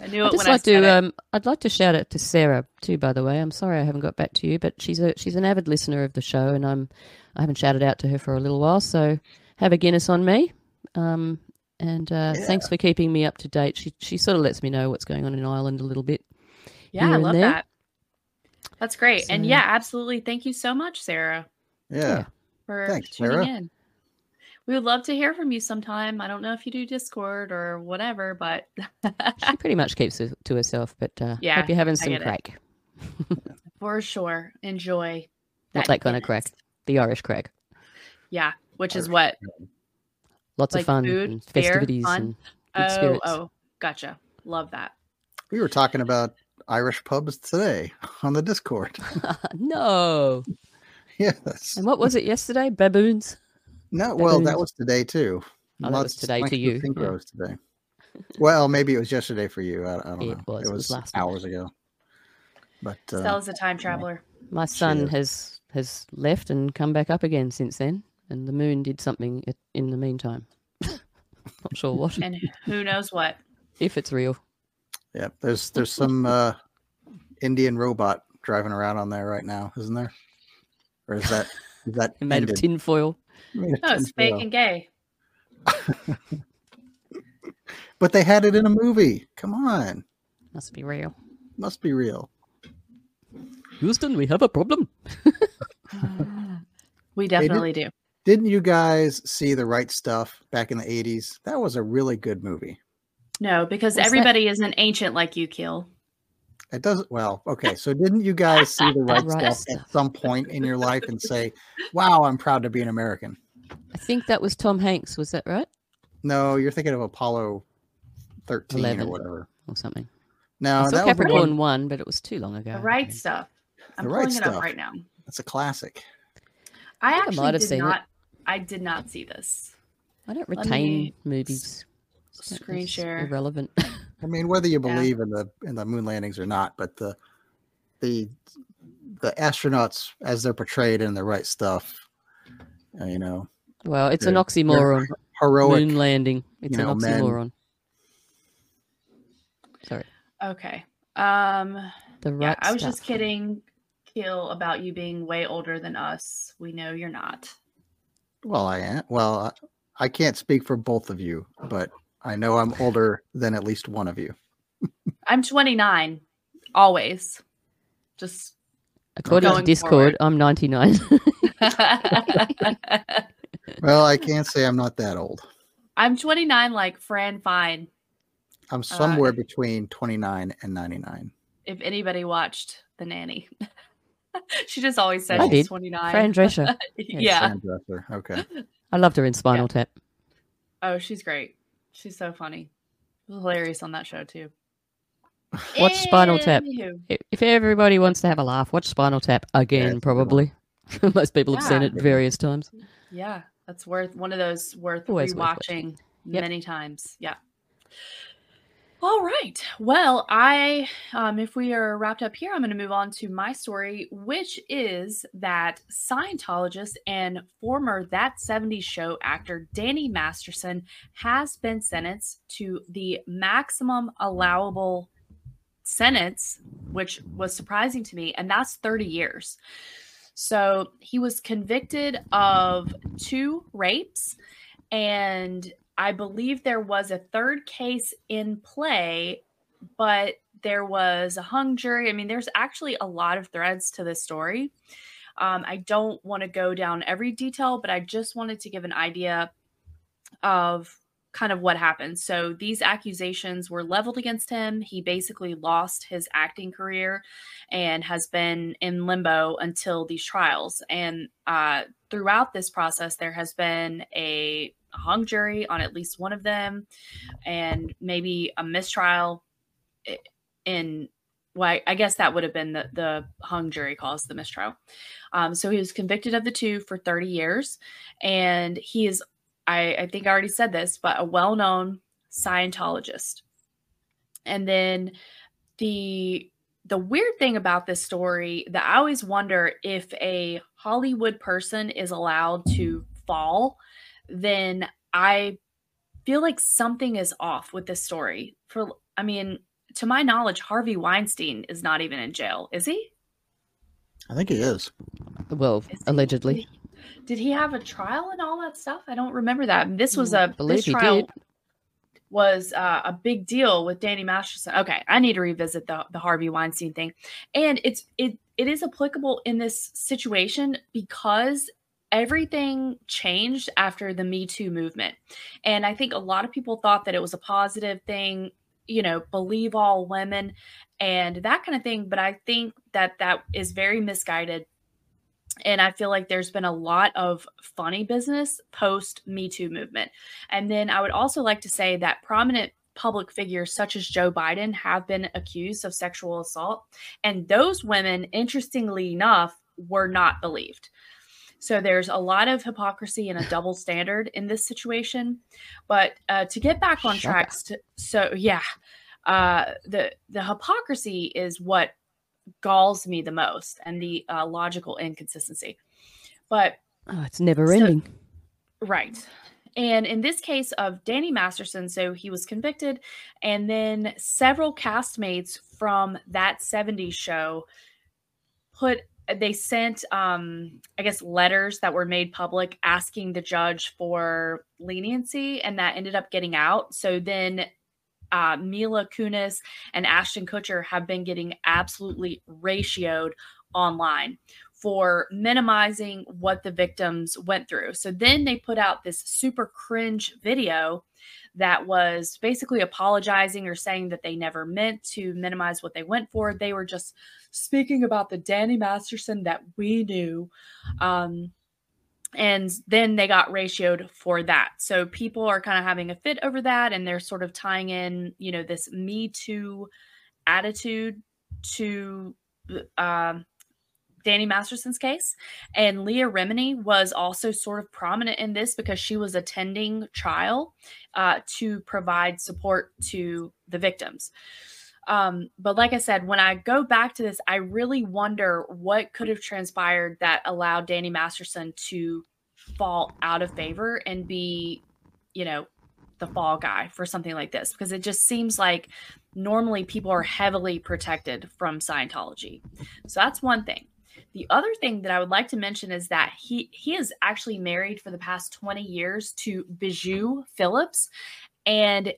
I knew it I'd just when I like said to. it. Um, I'd like to shout out to Sarah too. By the way, I'm sorry I haven't got back to you, but she's a she's an avid listener of the show, and I'm I haven't shouted out to her for a little while. So have a Guinness on me. Um, and uh, thanks for keeping me up to date. She she sort of lets me know what's going on in Ireland a little bit. yeah, I love there. that. That's great. and yeah, absolutely. Thank you so much, Sarah, Yeah. for Thanks, tuning Sarah. in. We would love to hear from you sometime. I don't know if you do Discord or whatever, but She pretty much keeps it to herself, but uh, Yeah, hope you're having some crack. for sure, enjoy. Not that kind of crack, the Irish crack. Yeah, which is what Lots like of fun food, and beer, festivities fun? and good Oh, spirits. oh, gotcha. Love that. We were talking about Irish pubs today on the Discord. no. yes. And what was it yesterday? Baboons. No, well, that was today too. Oh, that was today to Thanks you, Think yeah. Rose today. Well, maybe it was yesterday for you. I, I don't It know. was, It it was, was last night. hours ago. But uh, Stella's a time traveler. My son has has left and come back up again since then, and the moon did something in the meantime. Not sure what. And who knows what. if it's real. yeah, there's there's some uh, Indian robot driving around on there right now, isn't there? Or is that is that Made of ended? tinfoil. Made of No, it's fake and gay. But they had it in a movie. Come on, Must be real. must be real. Houston, we have a problem. We definitely do. Didn't you guys see the right stuff back in the 80s? That was a really good movie. No, because What's everybody isn't ancient like you, Keel. It doesn't well, okay. So didn't you guys see the right, Right stuff at some point in your life and say, Wow, I'm proud to be an American? I think that was Tom Hanks. Was that right? No, you're thinking of Apollo 13 11 or whatever. or something. No, that was Capricorn one- one, but it was too long ago. The right stuff. I'm The pulling right it up stuff. right now. That's a classic. I, I actually might have did seen it. Not. I did not see this. I don't Let retain me movies. That Screen share. Irrelevant. I mean, whether you Yeah. believe in the in the moon landings or not, but the the the astronauts as they're portrayed in the right stuff, uh, you know. Well, it's an oxymoron. Heroic Moon landing. It's you an know, men. oxymoron. Sorry. Okay. Um. The yeah, right I was stuff. just kidding, Keel, about you being way older than us. We know you're not. Well, I am. Well, I, I can't speak for both of you, but I know I'm older than at least one of you. I'm 29, always. Just According to going Discord, I'm 99. Well, I can't say I'm not that old. I'm 29, like Fran Fine. Uh, I'm somewhere between 29 and 99. If anybody watched The Nanny, she just always said I she's did. 29. Fran Drescher. yeah. Fran Drescher, Okay. I loved her in Spinal Tap. Oh, she's great. She's so funny. Hilarious on that show too. Watch Spinal Tap. If everybody wants to have a laugh, watch Spinal Tap again, probably. Most people have seen it various times. Yeah, that's worth one of those worth Always worth rewatching Yep. many times. Yeah. All right. Well, I um if we are wrapped up here, I'm going to move on to my story, which is that Scientologist and former That 70s Show actor Danny Masterson has been sentenced to the maximum allowable sentence, which was surprising to me, and that's 30 years. So he was convicted of two rapes, and I believe there was a third case in play, but there was a hung jury. I mean, there's actually a lot of threads to this story. Um, I don't want to go down every detail, but I just wanted to give an idea of kind of what happened. So these accusations were leveled against him. He basically lost his acting career and has been in limbo until these trials. And uh, throughout this process, there has been a hung jury on at least one of them, and maybe a mistrial i- in. Well, I- guess that would have been the, the hung jury calls the mistrial. Um, so he was convicted of the two for 30 years, and he is I, I think I already said this, but a well known Scientologist. And then the the weird thing about this story that I always wonder if a Hollywood person is allowed to fall, then I feel like something is off with this story. For I mean, to my knowledge, Harvey Weinstein is not even in jail, is he? I think he is. Well, allegedly. Did he have a trial and all that stuff? I don't remember that. This was Mm, a this trial did. was uh, a big deal with Danny Masterson. Okay, I need to revisit the the Harvey Weinstein thing, and it's it it is applicable in this situation because everything changed after the Me Too movement, and I think a lot of people thought that it was a positive thing. You know, believe all women and that kind of thing. But I think that that is very misguided and I feel like there's been a lot of funny business post Me Too movement. And then I would also like to say that prominent public figures such as Joe Biden have been accused of sexual assault. And those women, interestingly enough, were not believed. So there's a lot of hypocrisy and a double standard in this situation. But uh, to get back on Shut track, st- so yeah, uh, the the hypocrisy is what galls me the most and the uh, logical inconsistency. But Oh, it's never So- ending. right. And in this case of Danny Masterson, so he was convicted, and then several castmates from that 70s show put they sent um i guess letters that were made public asking the judge for leniency and that ended up getting out. So then uh, Mila Kunis and Ashton Kutcher have been getting absolutely ratioed online for minimizing what the victims went through. So then they put out this super cringe video that was basically apologizing or saying that they never meant to minimize what they went for. They were just speaking about the Danny Masterson that we knew. Um, and then they got ratioed for that. So people are kind of having a fit over that, and they're sort of tying in, you know, this Me Too attitude to um, Danny Masterson's case. And Leah Remini was also sort of prominent in this because she was attending trial uh, to provide support to the victims. Um, but like I said, when I go back to this, I really wonder what could have transpired that allowed Danny Masterson to fall out of favor and be, you know, the fall guy for something like this because it just seems like normally people are heavily protected from Scientology. So that's one thing. The other thing that I would like to mention is that he he is actually married for the past 20 years to Bijou Phillips and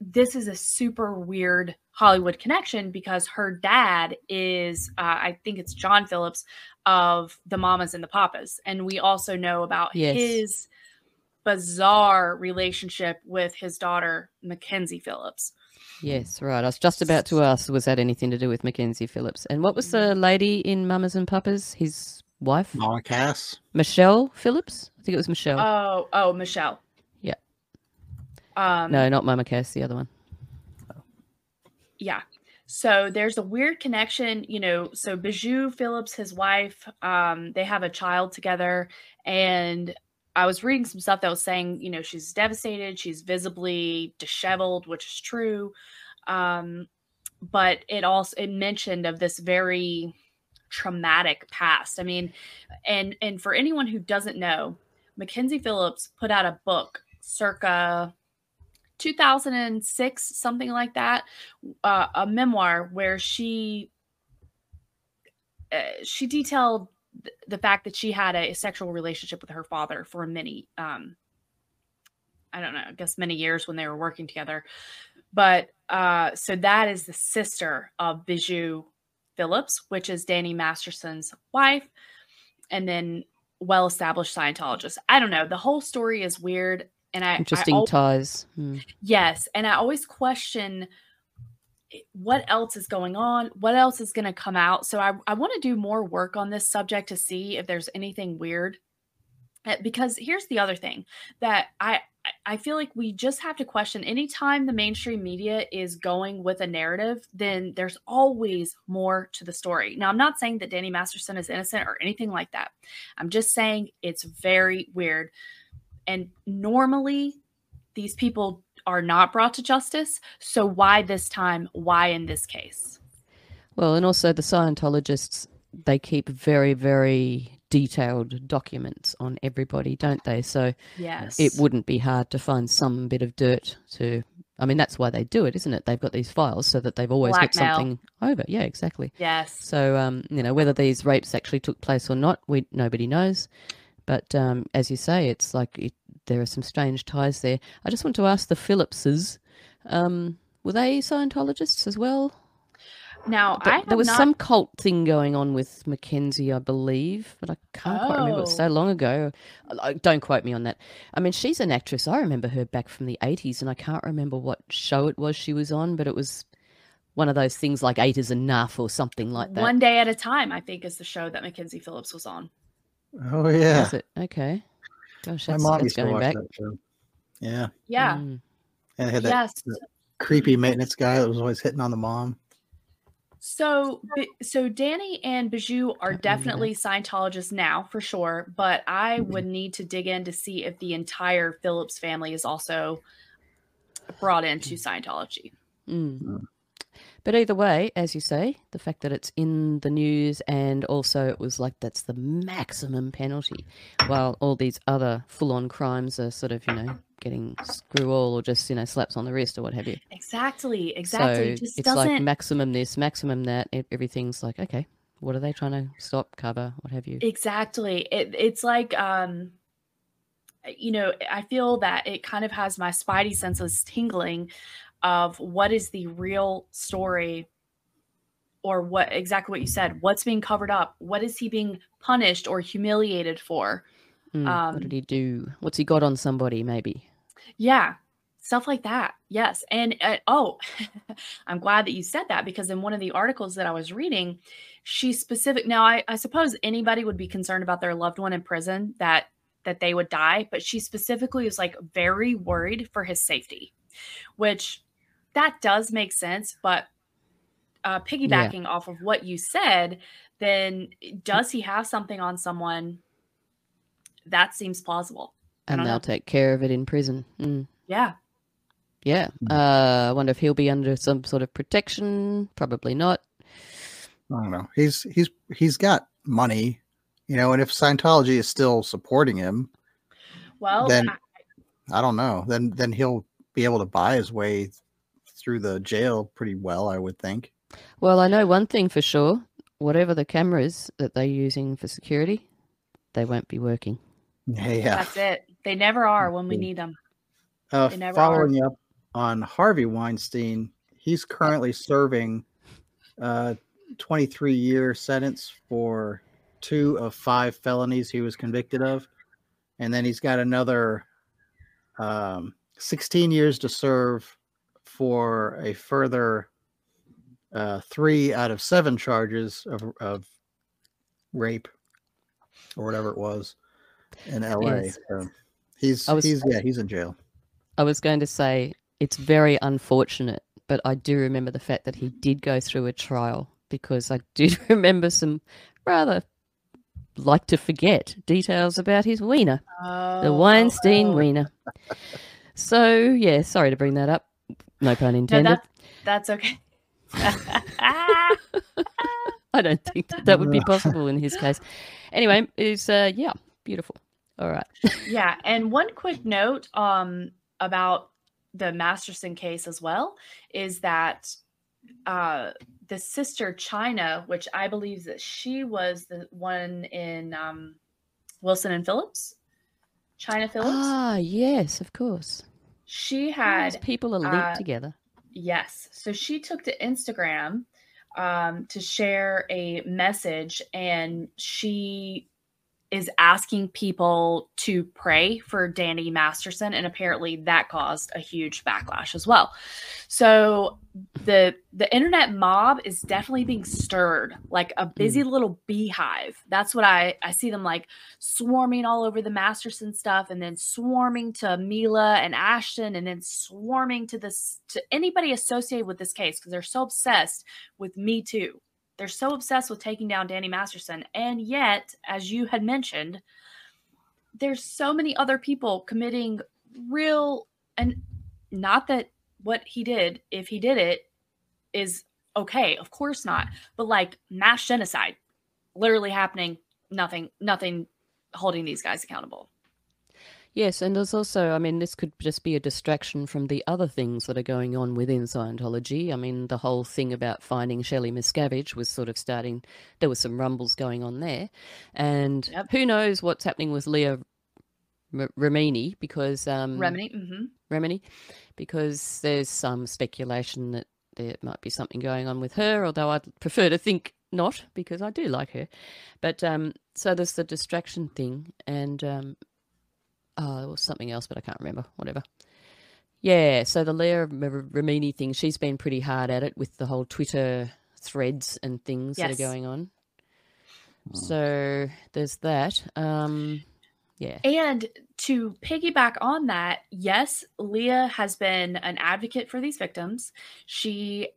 this is a super weird Hollywood connection because her dad is, uh, I think it's John Phillips of the Mamas and the Papas. And we also know about Yes. his bizarre relationship with his daughter, Mackenzie Phillips. Yes, right. I was just about to ask, was that anything to do with Mackenzie Phillips? And what was the lady in Mamas and Papas? His wife? Mama Cass. Michelle Phillips? I think it was Michelle. Oh, oh, Michelle. yeah. Um, No, not Mama Cass, the other one. yeah so there's a weird connection you know so bijou phillips his wife um they have a child together and i was reading some stuff that was saying you know she's devastated she's visibly disheveled which is true um but it also it mentioned of this very traumatic past. I mean and and for anyone who doesn't know mackenzie phillips put out a book circa 2006 something like that uh, a memoir where she uh, she detailed th- the fact that she had a sexual relationship with her father for many um i don't know i guess many years when they were working together but uh so that is the sister of bijou phillips which is danny masterson's wife and then well established scientologist i don't know the whole story is weird and i I Interesting ties. Hmm. Yes, and I always question what else is going on, what else is going to come out. So I I want to do more work on this subject to see if there's anything weird. Uh, Because here's the other thing that I- I feel like we just have to question anytime the mainstream media is going with a narrative, then there's always more to the story. Now, I'm not saying that Danny Masterson is innocent or anything like that. I'm just saying it's very weird. And normally, these people are not brought to justice. So, why this time? Why in this case? Well, and also the Scientologists, they keep very, very detailed documents on everybody, don't they? So Yes. it wouldn't be hard to find some bit of dirt to. I mean, that's why they do it, isn't it? They've got these files so that they've always got something over. Yeah, exactly. Yes. So, um, you know, whether these rapes actually took place or not, we nobody knows. But um, as you say, it's like it, there are some strange ties there. I just want to ask the Phillipses, um, were they Scientologists as well? Now, Th- I have there was not- some cult thing going on with Mackenzie, I believe, but I can't quite remember. It was so Oh. long ago. Don't quote me on that. I mean, she's an actress. I remember her back from the 80s, and I can't remember what show it was she was on, but it was one of those things like Eight is Enough or something like that. One Day at a Time, I think, is the show that Mackenzie Phillips was on. Oh yeah. Is it? Okay. Gosh, My that's, mom that's used to going watch back. that show. Yeah. Yeah. Mm. And it had that, Yes. that creepy maintenance guy that was always hitting on the mom. So, so Danny and Bijou are definitely Scientologists now for sure, but I would need to dig in to see if the entire Phillips family is also brought into Scientology. Mm. But either way, as you say, the fact that it's in the news and also it was like that's the maximum penalty, while all these other full on crimes are sort of, you know, getting screw all or just, you know, slaps on the wrist or what have you. Exactly, exactly. So It just it's doesn't. like maximum this, maximum that. Everything's like, okay, what are they trying to stop, cover, what have you? Exactly. It, it's like, um, you know, I feel that it kind of has my spidey senses tingling of what is the real story or what exactly what you said. What's being covered up? What is he being punished or humiliated for? Mm, Um, what did he do? What's he got on somebody? Maybe. Yeah, stuff like that. Yes. And uh, oh, I'm glad that you said that because in one of the articles that I was reading, she specific now I, I suppose anybody would be concerned about their loved one in prison that that they would die, but she specifically was like very worried for his safety, which that does make sense, but uh, piggybacking off of what you said, then does he have something on someone? That seems plausible. And they'll know. take care of it in prison. Mm. Yeah. Yeah. Uh, I wonder if he'll be under some sort of protection. Probably not. I don't know. He's he's he's got money, you know, and if Scientology is still supporting him, Well, then I- I don't know. Then then he'll be able to buy his way through the jail pretty well, I would think. Well, I know one thing for sure. Whatever the cameras that they're using for security, they won't be working. Yeah. That's it. They never are when we need them. Uh, They never following up on Harvey Weinstein, he's currently serving a 23 year sentence for two of five felonies he was convicted of. And then he's got another um, 16 years to serve for a further uh, three out of seven charges of, of rape or whatever it was in LA. Yes. So he's, was- he's, yeah, he's in jail. I was going to say it's very unfortunate, but I do remember the fact that he did go through a trial because I did remember some rather like to forget details about his wiener, the Oh, Weinstein oh. wiener. So yeah, sorry to bring that up. No pun No, intended. that, that's okay. I don't think that, that would be possible in his case. Anyway, it's uh yeah, beautiful. All right. yeah, and one quick note um about the Masterson case as well is that uh the sister Chynna, which I believe that she was the one in um Wilson and Phillips, Chynna Phillips. Ah, yes, of course. She Those had people are linked uh, together. Yes. So she took to Instagram um, to share a message, and she is asking people to pray for Danny Masterson, and apparently that caused a huge backlash as well. So the the internet mob is definitely being stirred like a hmm. busy little beehive. That's what I I see them like swarming all over the Masterson stuff, and then swarming to Mila and Ashton, and then swarming to this to anybody associated with this case because they're so obsessed with Me Too. They're so obsessed with taking down Danny Masterson, and yet, as you had mentioned, there's so many other people committing real and not that what he did, if he did it, is okay. Of course not. But like mass genocide literally happening, nothing, nothing holding these guys accountable. Yes, and there's also, I mean, this could just be a distraction from the other things that are going on within Scientology. I mean, the whole thing about finding Shelley Miscavige was sort of starting, there were some rumbles going on there. And who knows what's happening with Leah R- Remini because. Um, Remini, mhm. Remini, because there's some speculation that there might be something going on with her, although I'd prefer to think not because I do like her. But um, so there's the distraction thing, and um, oh, there was something else, but I can't remember. Whatever. Yeah, so the Leah R- Remini thing, she's been pretty hard at it with the whole Twitter threads and things that are going on. So there's that. Um, yeah. And to piggyback on that, yes, Leah has been an advocate for these victims. She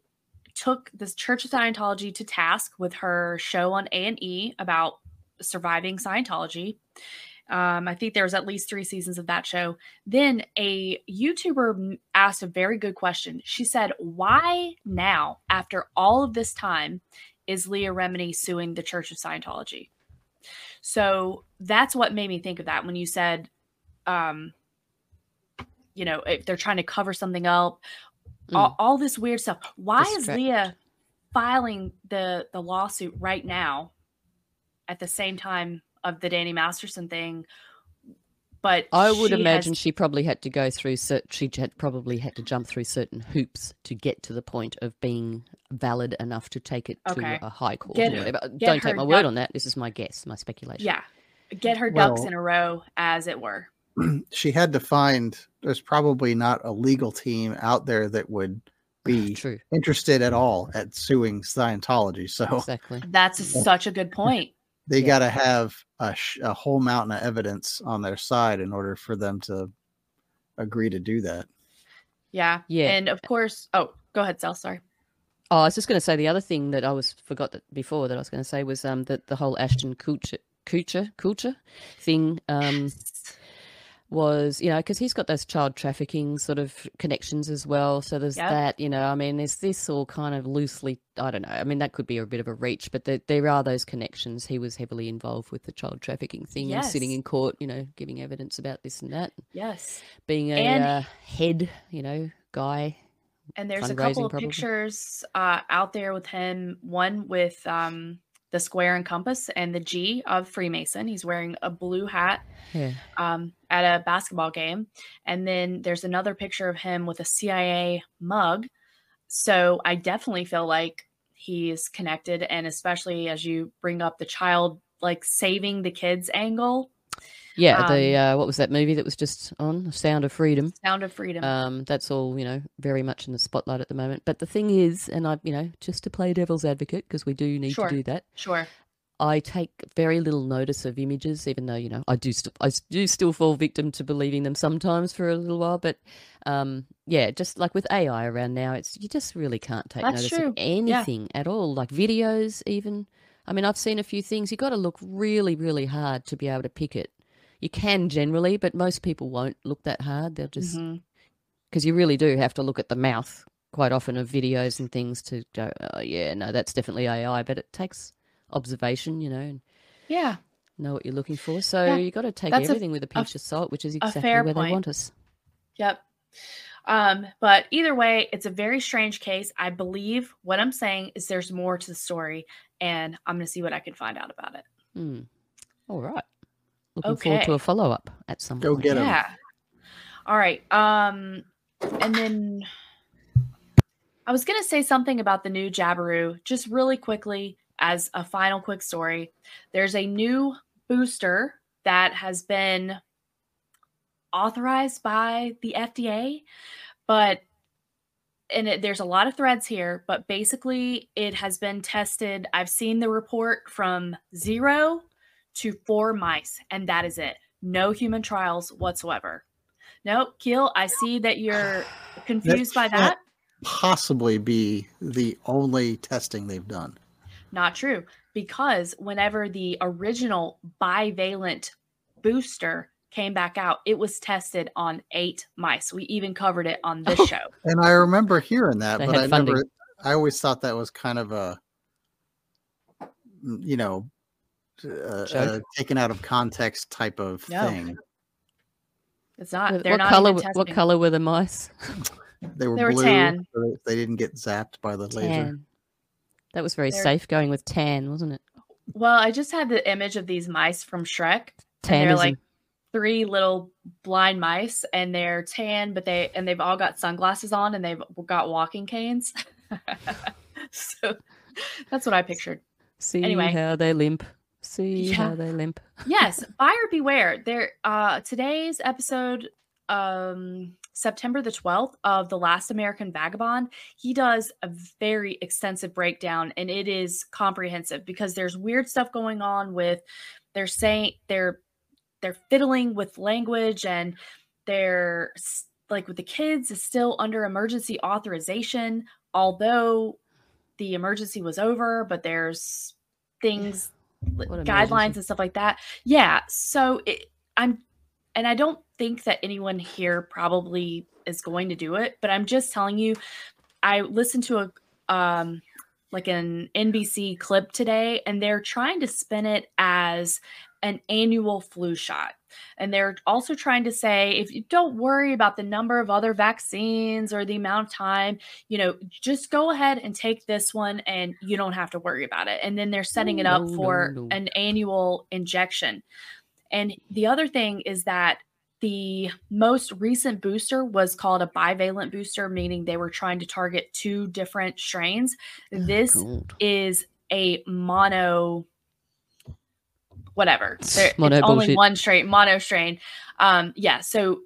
took this Church of Scientology to task with her show on A and E about surviving Scientology. Um, I think there was at least three seasons of that show. Then a YouTuber asked a very good question. She said, "Why now, after all of this time, is Leah Remini suing the Church of Scientology?" So that's what made me think of that when you said, um, you know, if they're trying to cover something up, all, all this weird stuff. Why is Leah filing the the lawsuit right now at the same time of the Danny Masterson thing? but I would she imagine has- she probably had to go through. She had probably had to jump through certain hoops to get to the point of being valid enough to take it Okay. to a high court Get- or whatever. Don't take my word duck- on that. This is my guess, my speculation. yeah, get her ducks Well- in a row, as it were. she had to find there's probably not a legal team out there that would ah, be True. interested at all at suing Scientology. So Exactly. That's a- such a good point. They got to have a, sh- a whole mountain of evidence on their side in order for them to agree to do that. Yeah. Yeah. And of course, oh, go ahead, Sal. Sorry. Oh, I was just going to say the other thing that I was forgot that before that I was going to say was um that the whole Ashton Kutcher Kutcher Kutcher thing um was you know because he's got those child trafficking sort of connections as well. So there's Yep. that you know I mean there's this all kind of loosely I don't know I mean that could be a bit of a reach, but there, there are those connections. He was heavily involved with the child trafficking thing and sitting in court, you know, giving evidence about this and that, Yes. being a And- uh, head, you know, guy. And there's a couple of probably. pictures uh, out there with him. One with um, the square and compass and the G of Freemason. He's wearing a blue hat Yeah. um, at a basketball game. And then there's another picture of him with a CIA mug. So I definitely feel like he's connected. And especially as you bring up the child, like saving the kids angle, Yeah, the Um, uh, what was that movie that was just on? Sound of Freedom. Sound of Freedom. Um, that's all you know, very much in the spotlight at the moment. But the thing is, and I, you know, just to play devil's advocate because we do need Sure. to do that. Sure. I take very little notice of images, even though you know I do. St- I do still fall victim to believing them sometimes for a little while. But um, yeah, just like with AI around now, it's you just really can't take That's notice true. of Yeah. anything at all, like videos even. I mean, I've seen a few things. You got to look really, really hard to be able to pick it. You can generally, but most people won't look that hard. They'll just because you really do have to look at the mouth quite often of videos and things to go, oh yeah, no, that's definitely AI. But it takes observation, you know, and Yeah. know what you're looking for. So Yeah, you got to take that's a- everything with a a pinch f- of salt, which is exactly fair where they point. want us. Yep. Um, but either way, it's a very strange case. I believe what I'm saying is there's more to the story, and I'm going to see what I can find out about it. Hmm. All right. Looking forward to a follow up at some Go point. get 'em. Yeah. All right. Um, and then I was going to say something about the new Jabiru, just really quickly as a final quick story. There's a new booster that has been authorized by the FDA, but and it, there's a lot of threads here, but basically it has been tested. I've seen the report from zero to four mice, and that is it. No human trials whatsoever. Nope, Keel, I see that you're confused by that. Possibly be the only testing they've done. Not true, because whenever the original bivalent booster came back out, it was tested on eight mice. We even covered it on this show. And I remember hearing that, They but I funding. never. I always thought that was kind of a, you know, uh, uh, taken out of context type of No. thing. It's not. What, They're what not color? even What color were the mice? They were They were blue, tan. so they- they didn't get zapped by the laser. That was very They're- safe going with tan, wasn't it? Well, I just had the image of these mice from Shrek. and they're like three little blind mice, and they're tan, but they and they've all got sunglasses on, and they've got walking canes. so that's what I pictured. See Anyway. how they limp. See Yeah. how they limp. yes, buyer beware. There uh today's episode um September the 12th of The Last American Vagabond, he does a very extensive breakdown and it is comprehensive because there's weird stuff going on with they're saying they're they're fiddling with language and they're like with the kids is still under emergency authorization although the emergency was over but there's things guidelines and stuff like that. Yeah so it, i'm and i don't think that anyone here probably is going to do it but i'm just telling you i listened to a um like an nbc clip today and they're trying to spin it as an annual flu shot and they're also trying to say if you don't worry about the number of other vaccines or the amount of time you know just go ahead and take this one and you don't have to worry about it and then they're setting it up No, no, for no. an annual injection and the other thing is that the most recent booster was called a bivalent booster, meaning they were trying to target two different strains. Oh, this is a mono, whatever. There, it's only one strain, mono strain. Um, yeah. So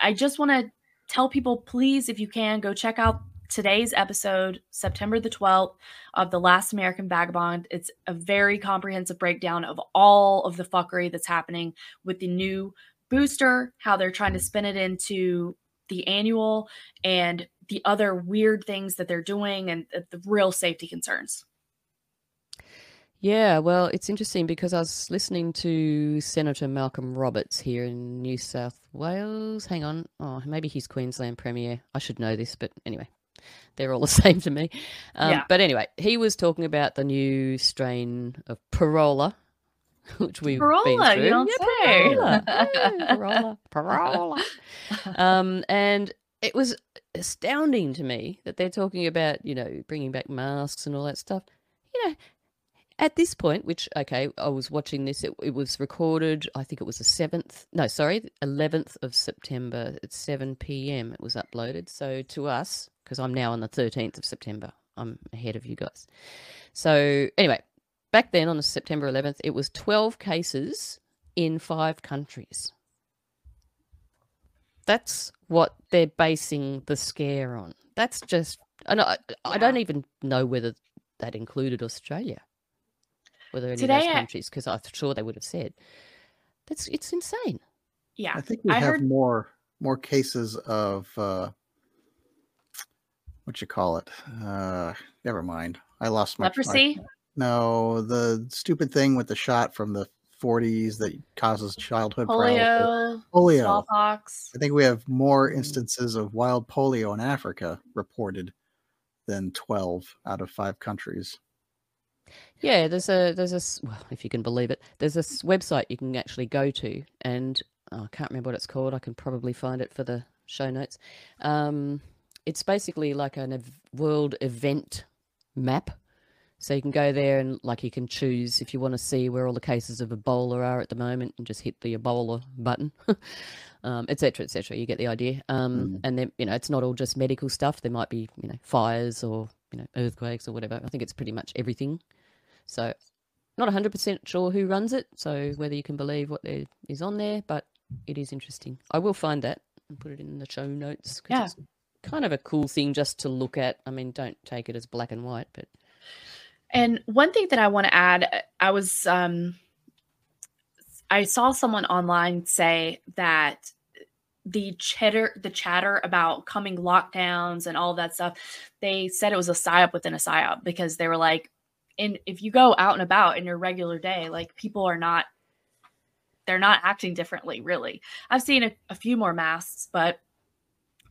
I just want to tell people, please, if you can, go check out today's episode, September the 12th, of The Last American Vagabond. It's a very comprehensive breakdown of all of the fuckery that's happening with the new booster, how they're trying to spin it into the annual, and the other weird things that they're doing and the real safety concerns. Yeah, well, it's interesting because I was listening to Senator Malcolm Roberts here in New South Wales. Hang on. Oh, maybe he's Queensland Premier. I should know this, but anyway, they're all the same to me. Um, Yeah. But anyway, he was talking about the new strain of Pirola, which we've been Pirola, through. you don't yeah, say. Pirola. Yeah, Pirola. Pirola. um, and it was astounding to me that they're talking about, you know, bringing back masks and all that stuff. You know, at this point, which okay, I was watching this. It, it was recorded. I think it was the seventh. No, sorry, eleventh of September at seven p.m. It was uploaded. So to us, because I'm now on the thirteenth of September, I'm ahead of you guys. So anyway, back then on the September eleventh, it was twelve cases in five countries. That's what they're basing the scare on. That's just, and I, I don't even know whether that included Australia, whether any of Today those countries, because I'm sure they would have said. That's it's insane. Yeah. I think we I have heard more more cases of uh what you call it. Uh never mind. I lost my I- leprosy. no, the stupid thing with the shot from the 40s that causes childhood paralysis. polio, Polio. smallpox. I think we have more instances of wild polio in Africa reported than 12 out of 5 countries. Yeah, there's a there's a well, if you can believe it, there's a website you can actually go to, and oh, I can't remember what it's called. I can probably find it for the show notes. Um, it's basically like a ev- world event map, so you can go there and like you can choose if you want to see where all the cases of Ebola are at the moment, and just hit the Ebola button. Um, etc. cetera, et cetera. You get the idea. Um, And then, you know, it's not all just medical stuff. There might be, you know, fires or, you know, earthquakes or whatever. I think it's pretty much everything. So, not 100% sure who runs it, so whether you can believe what there is on there, but it is interesting. I will find that and put it in the show notes. Yeah. it's kind of a cool thing just to look at. I mean, don't take it as black and white, but And one thing that I want to add, uh, I was um I saw someone online say that the chatter the chatter about coming lockdowns and all that stuff, they said it was a psyop within a psyop because they were like, and if you go out and about in your regular day, like people are not they're not acting differently, really. I've seen a, a few more masks, but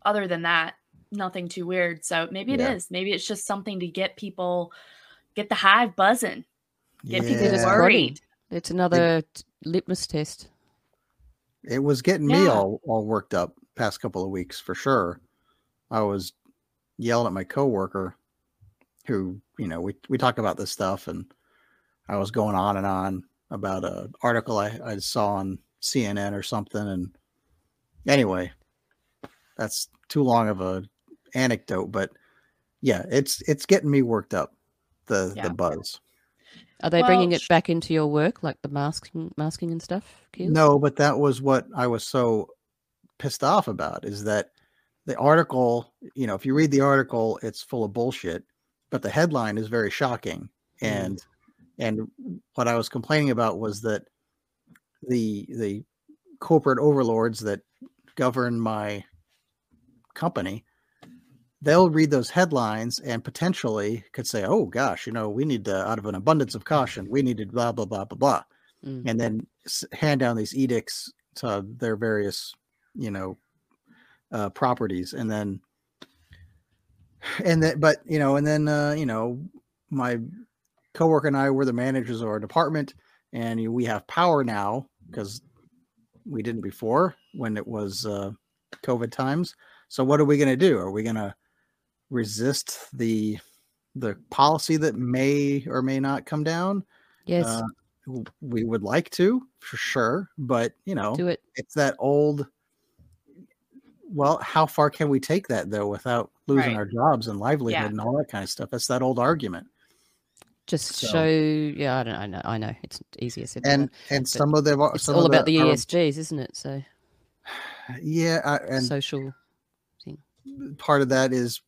other than that, nothing too weird. So maybe it is. Yeah. Maybe it's just something to get people get the hive buzzing. Get people Yeah. worried. It's another t- litmus test. It was getting me all all worked up past couple of weeks for sure. I was yelling at my coworker who, you know, we we talk about this stuff and I was going on and on about a article I, I saw on CNN or something and anyway, that's too long of a anecdote, but yeah, it's it's getting me worked up the Yeah. the buzz. Are they Well, bringing it back into your work, like the masking, masking and stuff? Keels? No, but that was what I was so pissed off about is that the article, you know, if you read the article, it's full of bullshit, but the headline is very shocking. And and what I was complaining about was that the the corporate overlords that govern my company they'll read those headlines and potentially could say oh gosh you know we need to out of an abundance of caution we need to blah blah blah blah blah Mm. and then hand down these edicts to their various you know uh, properties and then and then but you know and then uh, you know my coworker and i were the managers of our department and we have power now because we didn't before when it was uh, covid times so what are we going to do are we going to resist the the policy that may or may not come down Yes. uh, we would like to for sure but you know Do it. it's that old well, how far can we take that though without losing Right. our jobs and livelihood Yeah. and all that kind of stuff? That's that old argument. Just So- show, yeah, I don't, I know, I know, it's easier said than And done, and but some of them are it's all about the our- ESGs, isn't it? So yeah, I, and social thing. part of that is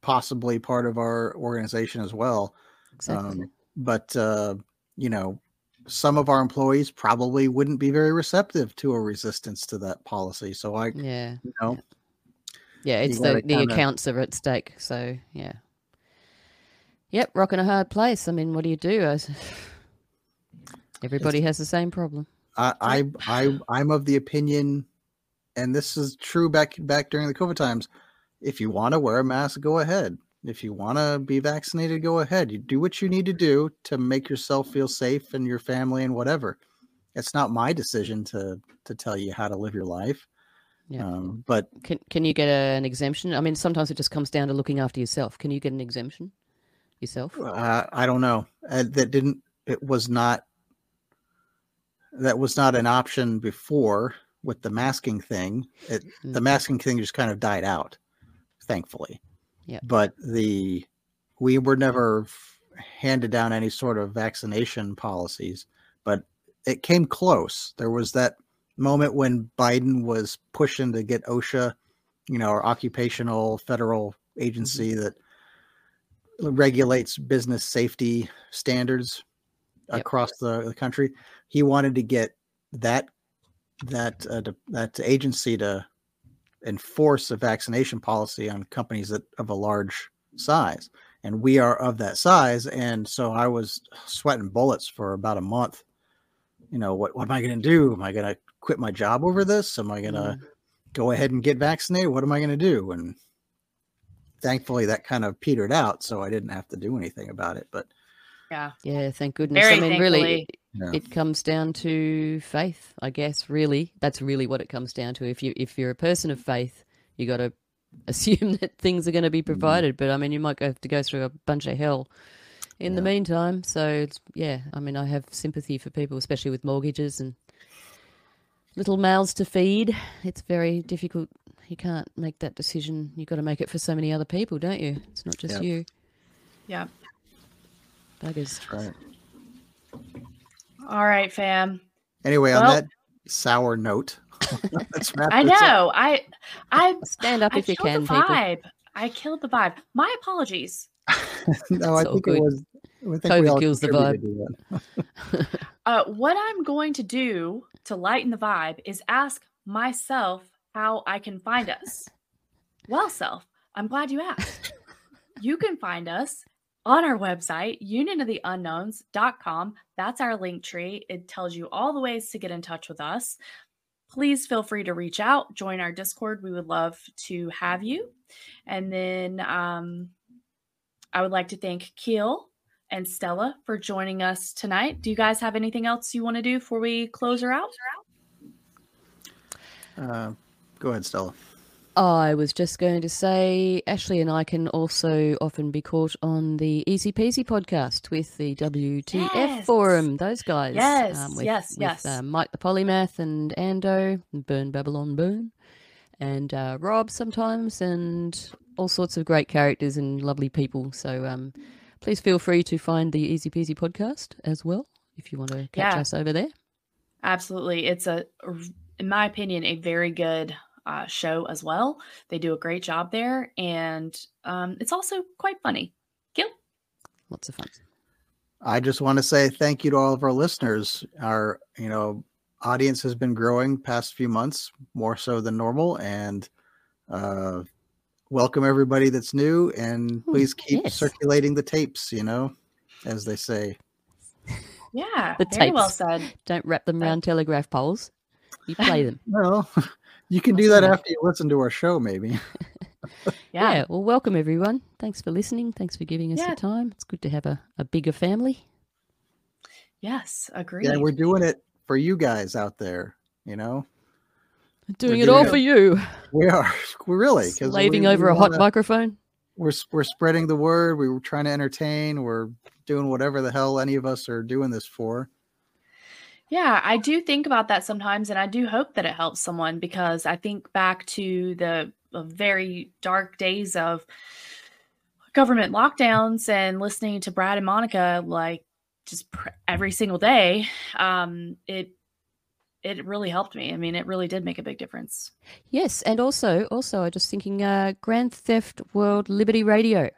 possibly part of our organization as well. Exactly. Um, but uh, you know, some of our employees probably wouldn't be very receptive to a resistance to that policy. So I, Yeah. you know, Yeah, you it's the, the kinda- accounts are at stake. So yeah. Yep, rock in a hard place. I mean, what do you do? Everybody has the same problem. I, I, I, I'm of the opinion, and this is true back back during the COVID times. If you want to wear a mask, go ahead. If you want to be vaccinated, go ahead. You do what you need to do to make yourself feel safe and your family and whatever. It's not my decision to to tell you how to live your life. Yeah. Um, but Can can you get a, an exemption? I mean, sometimes it just comes down to looking after yourself. Can you get an exemption yourself? uh, I don't know. Uh, that didn't. It was not. That was not an option before with the masking thing. It, The masking thing just kind of died out, thankfully. Yeah. But the we were never handed down any sort of vaccination policies, but it came close. There was that moment when Biden was pushing to get OSHA, you know, our occupational federal agency that regulates business safety standards across the, the country. He wanted to get that that uh, that agency to enforce a vaccination policy on companies that of a large size, and we are of that size. And so I was sweating bullets for about a month. You know, what what am I going to do? Am I going to quit my job over this? Am I going to mm. go ahead and get vaccinated? What am I going to do? And thankfully, that kind of petered out, so I didn't have to do anything about it. But Yeah. Yeah, thank goodness. Very I mean, really, thankfully. it, Yeah. it comes down to faith, I guess. Really, that's really what it comes down to. If you if you're a person of faith, you got to assume that things are going to be mm-hmm. provided. But I mean, you might have to go through a bunch of hell in the meantime. So it's, yeah, I mean, I have sympathy for people, especially with mortgages and little mouths to feed. It's very difficult. You can't make that decision. You've got to make it for so many other people, don't you? It's not just Yep. you. Yeah. Buggers. right. All right, fam. Anyway, on that sour note, let's wrap I this up. know. I I stand up I if you killed can, the people. vibe. I killed the vibe. My apologies. no, I It's all think good. it was. I think we COVID all kills the contributed to that. Uh, what I'm going to do to lighten the vibe is ask myself how I can find us. Well, self, I'm glad you asked. you can find us on our website, unionoftheunknowns.com. That's our link tree. It tells you all the ways to get in touch with us. Please feel free to reach out, join our Discord. We would love to have you. And then um, I would like to thank Keel and Stella for joining us tonight. Do you guys have anything else you want to do before we close her out? Uh, go ahead, Stella. I was just going to say, Ashley and I can also often be caught on the Easy Peasy podcast with the WTF Yes. forum. Those guys. um, Yes, with, yes, with, yes. uh, Mike the Polymath and Ando, and Burn Babylon Burn, and uh, Rob sometimes, and all sorts of great characters and lovely people. So um, please feel free to find the Easy Peasy podcast as well if you want to catch Yeah. us over there. Absolutely. It's a, in my opinion, a very good uh, show as well. They do a great job there, and um, it's also quite funny. Gil? Lots of fun. I just want to say thank you to all of our listeners. Our, you know, audience has been growing past few months more so than normal, and uh, welcome everybody that's new. And please keep yes. circulating the tapes. You know, as they say. Yeah, The very well said. Don't wrap them around telegraph poles. You play them. Well, you can do that after you listen to our show, maybe. Yeah. Well, welcome everyone. Thanks for listening. Thanks for giving us Yeah. your time. It's good to have a, a bigger family. Yes, agreed. Yeah, we're doing it for you guys out there. You know, Doing We're it all doing for you. we are. We really 'cause Slaving we- over we a hot wanna- microphone. we're we're spreading the word. We are trying to entertain. We're doing whatever the hell any of us are doing this for. Yeah, I do think about that sometimes, and I do hope that it helps someone because I think back to the uh, very dark days of government lockdowns and listening to Brad and Monica like just pr- every single day. Um, it it really helped me. I mean, it really did make a big difference. Yes, and also, also, I just thinking, uh, Grand Theft World Liberty Radio.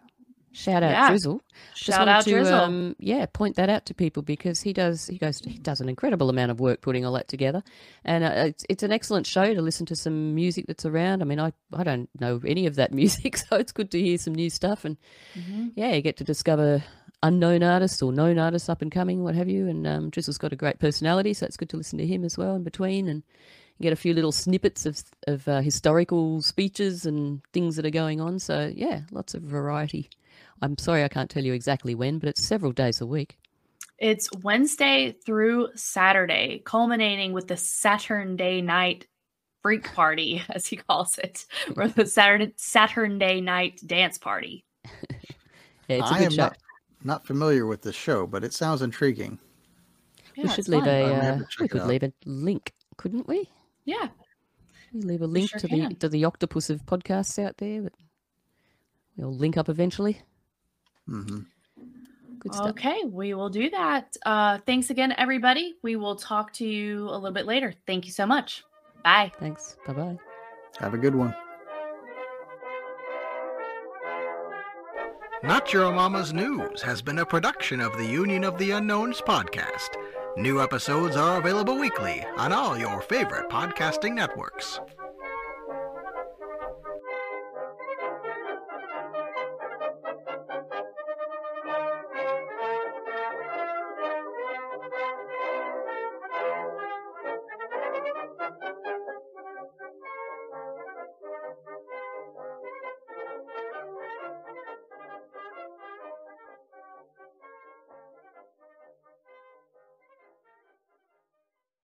Shout out Yeah. Drizzle. Shout out to, Drizzle. Um, yeah, point that out to people because he does. He goes. He does an incredible amount of work putting all that together, and uh, it's it's an excellent show to listen to some music that's around. I mean, I I don't know any of that music, so it's good to hear some new stuff, and Mhm. yeah, you get to discover unknown artists or known artists up and coming, what have you. And um, Drizzle's got a great personality, so it's good to listen to him as well in between, and get a few little snippets of of uh, historical speeches and things that are going on. So yeah, lots of variety. I'm sorry I can't tell you exactly when, but it's several days a week. It's Wednesday through Saturday, culminating with the Saturn Day night freak party, as he calls it, or the Saturday Saturn Day night dance party. Yeah, it's a I good am show. not, not familiar with this show, but it sounds intriguing. we should leave fun. a I may have uh, we could leave a link, couldn't we? Yeah. We leave a link sure to the to the octopus of podcasts out there, but we'll link up eventually. hmm Good stuff. Okay, we will do that. Uh, thanks again, everybody. We will talk to you a little bit later. Thank you so much. Bye. Thanks. Bye bye. Have a good one. Not Your Mama's News has been a production of the Union of the Unknowns podcast. New episodes are available weekly on all your favorite podcasting networks.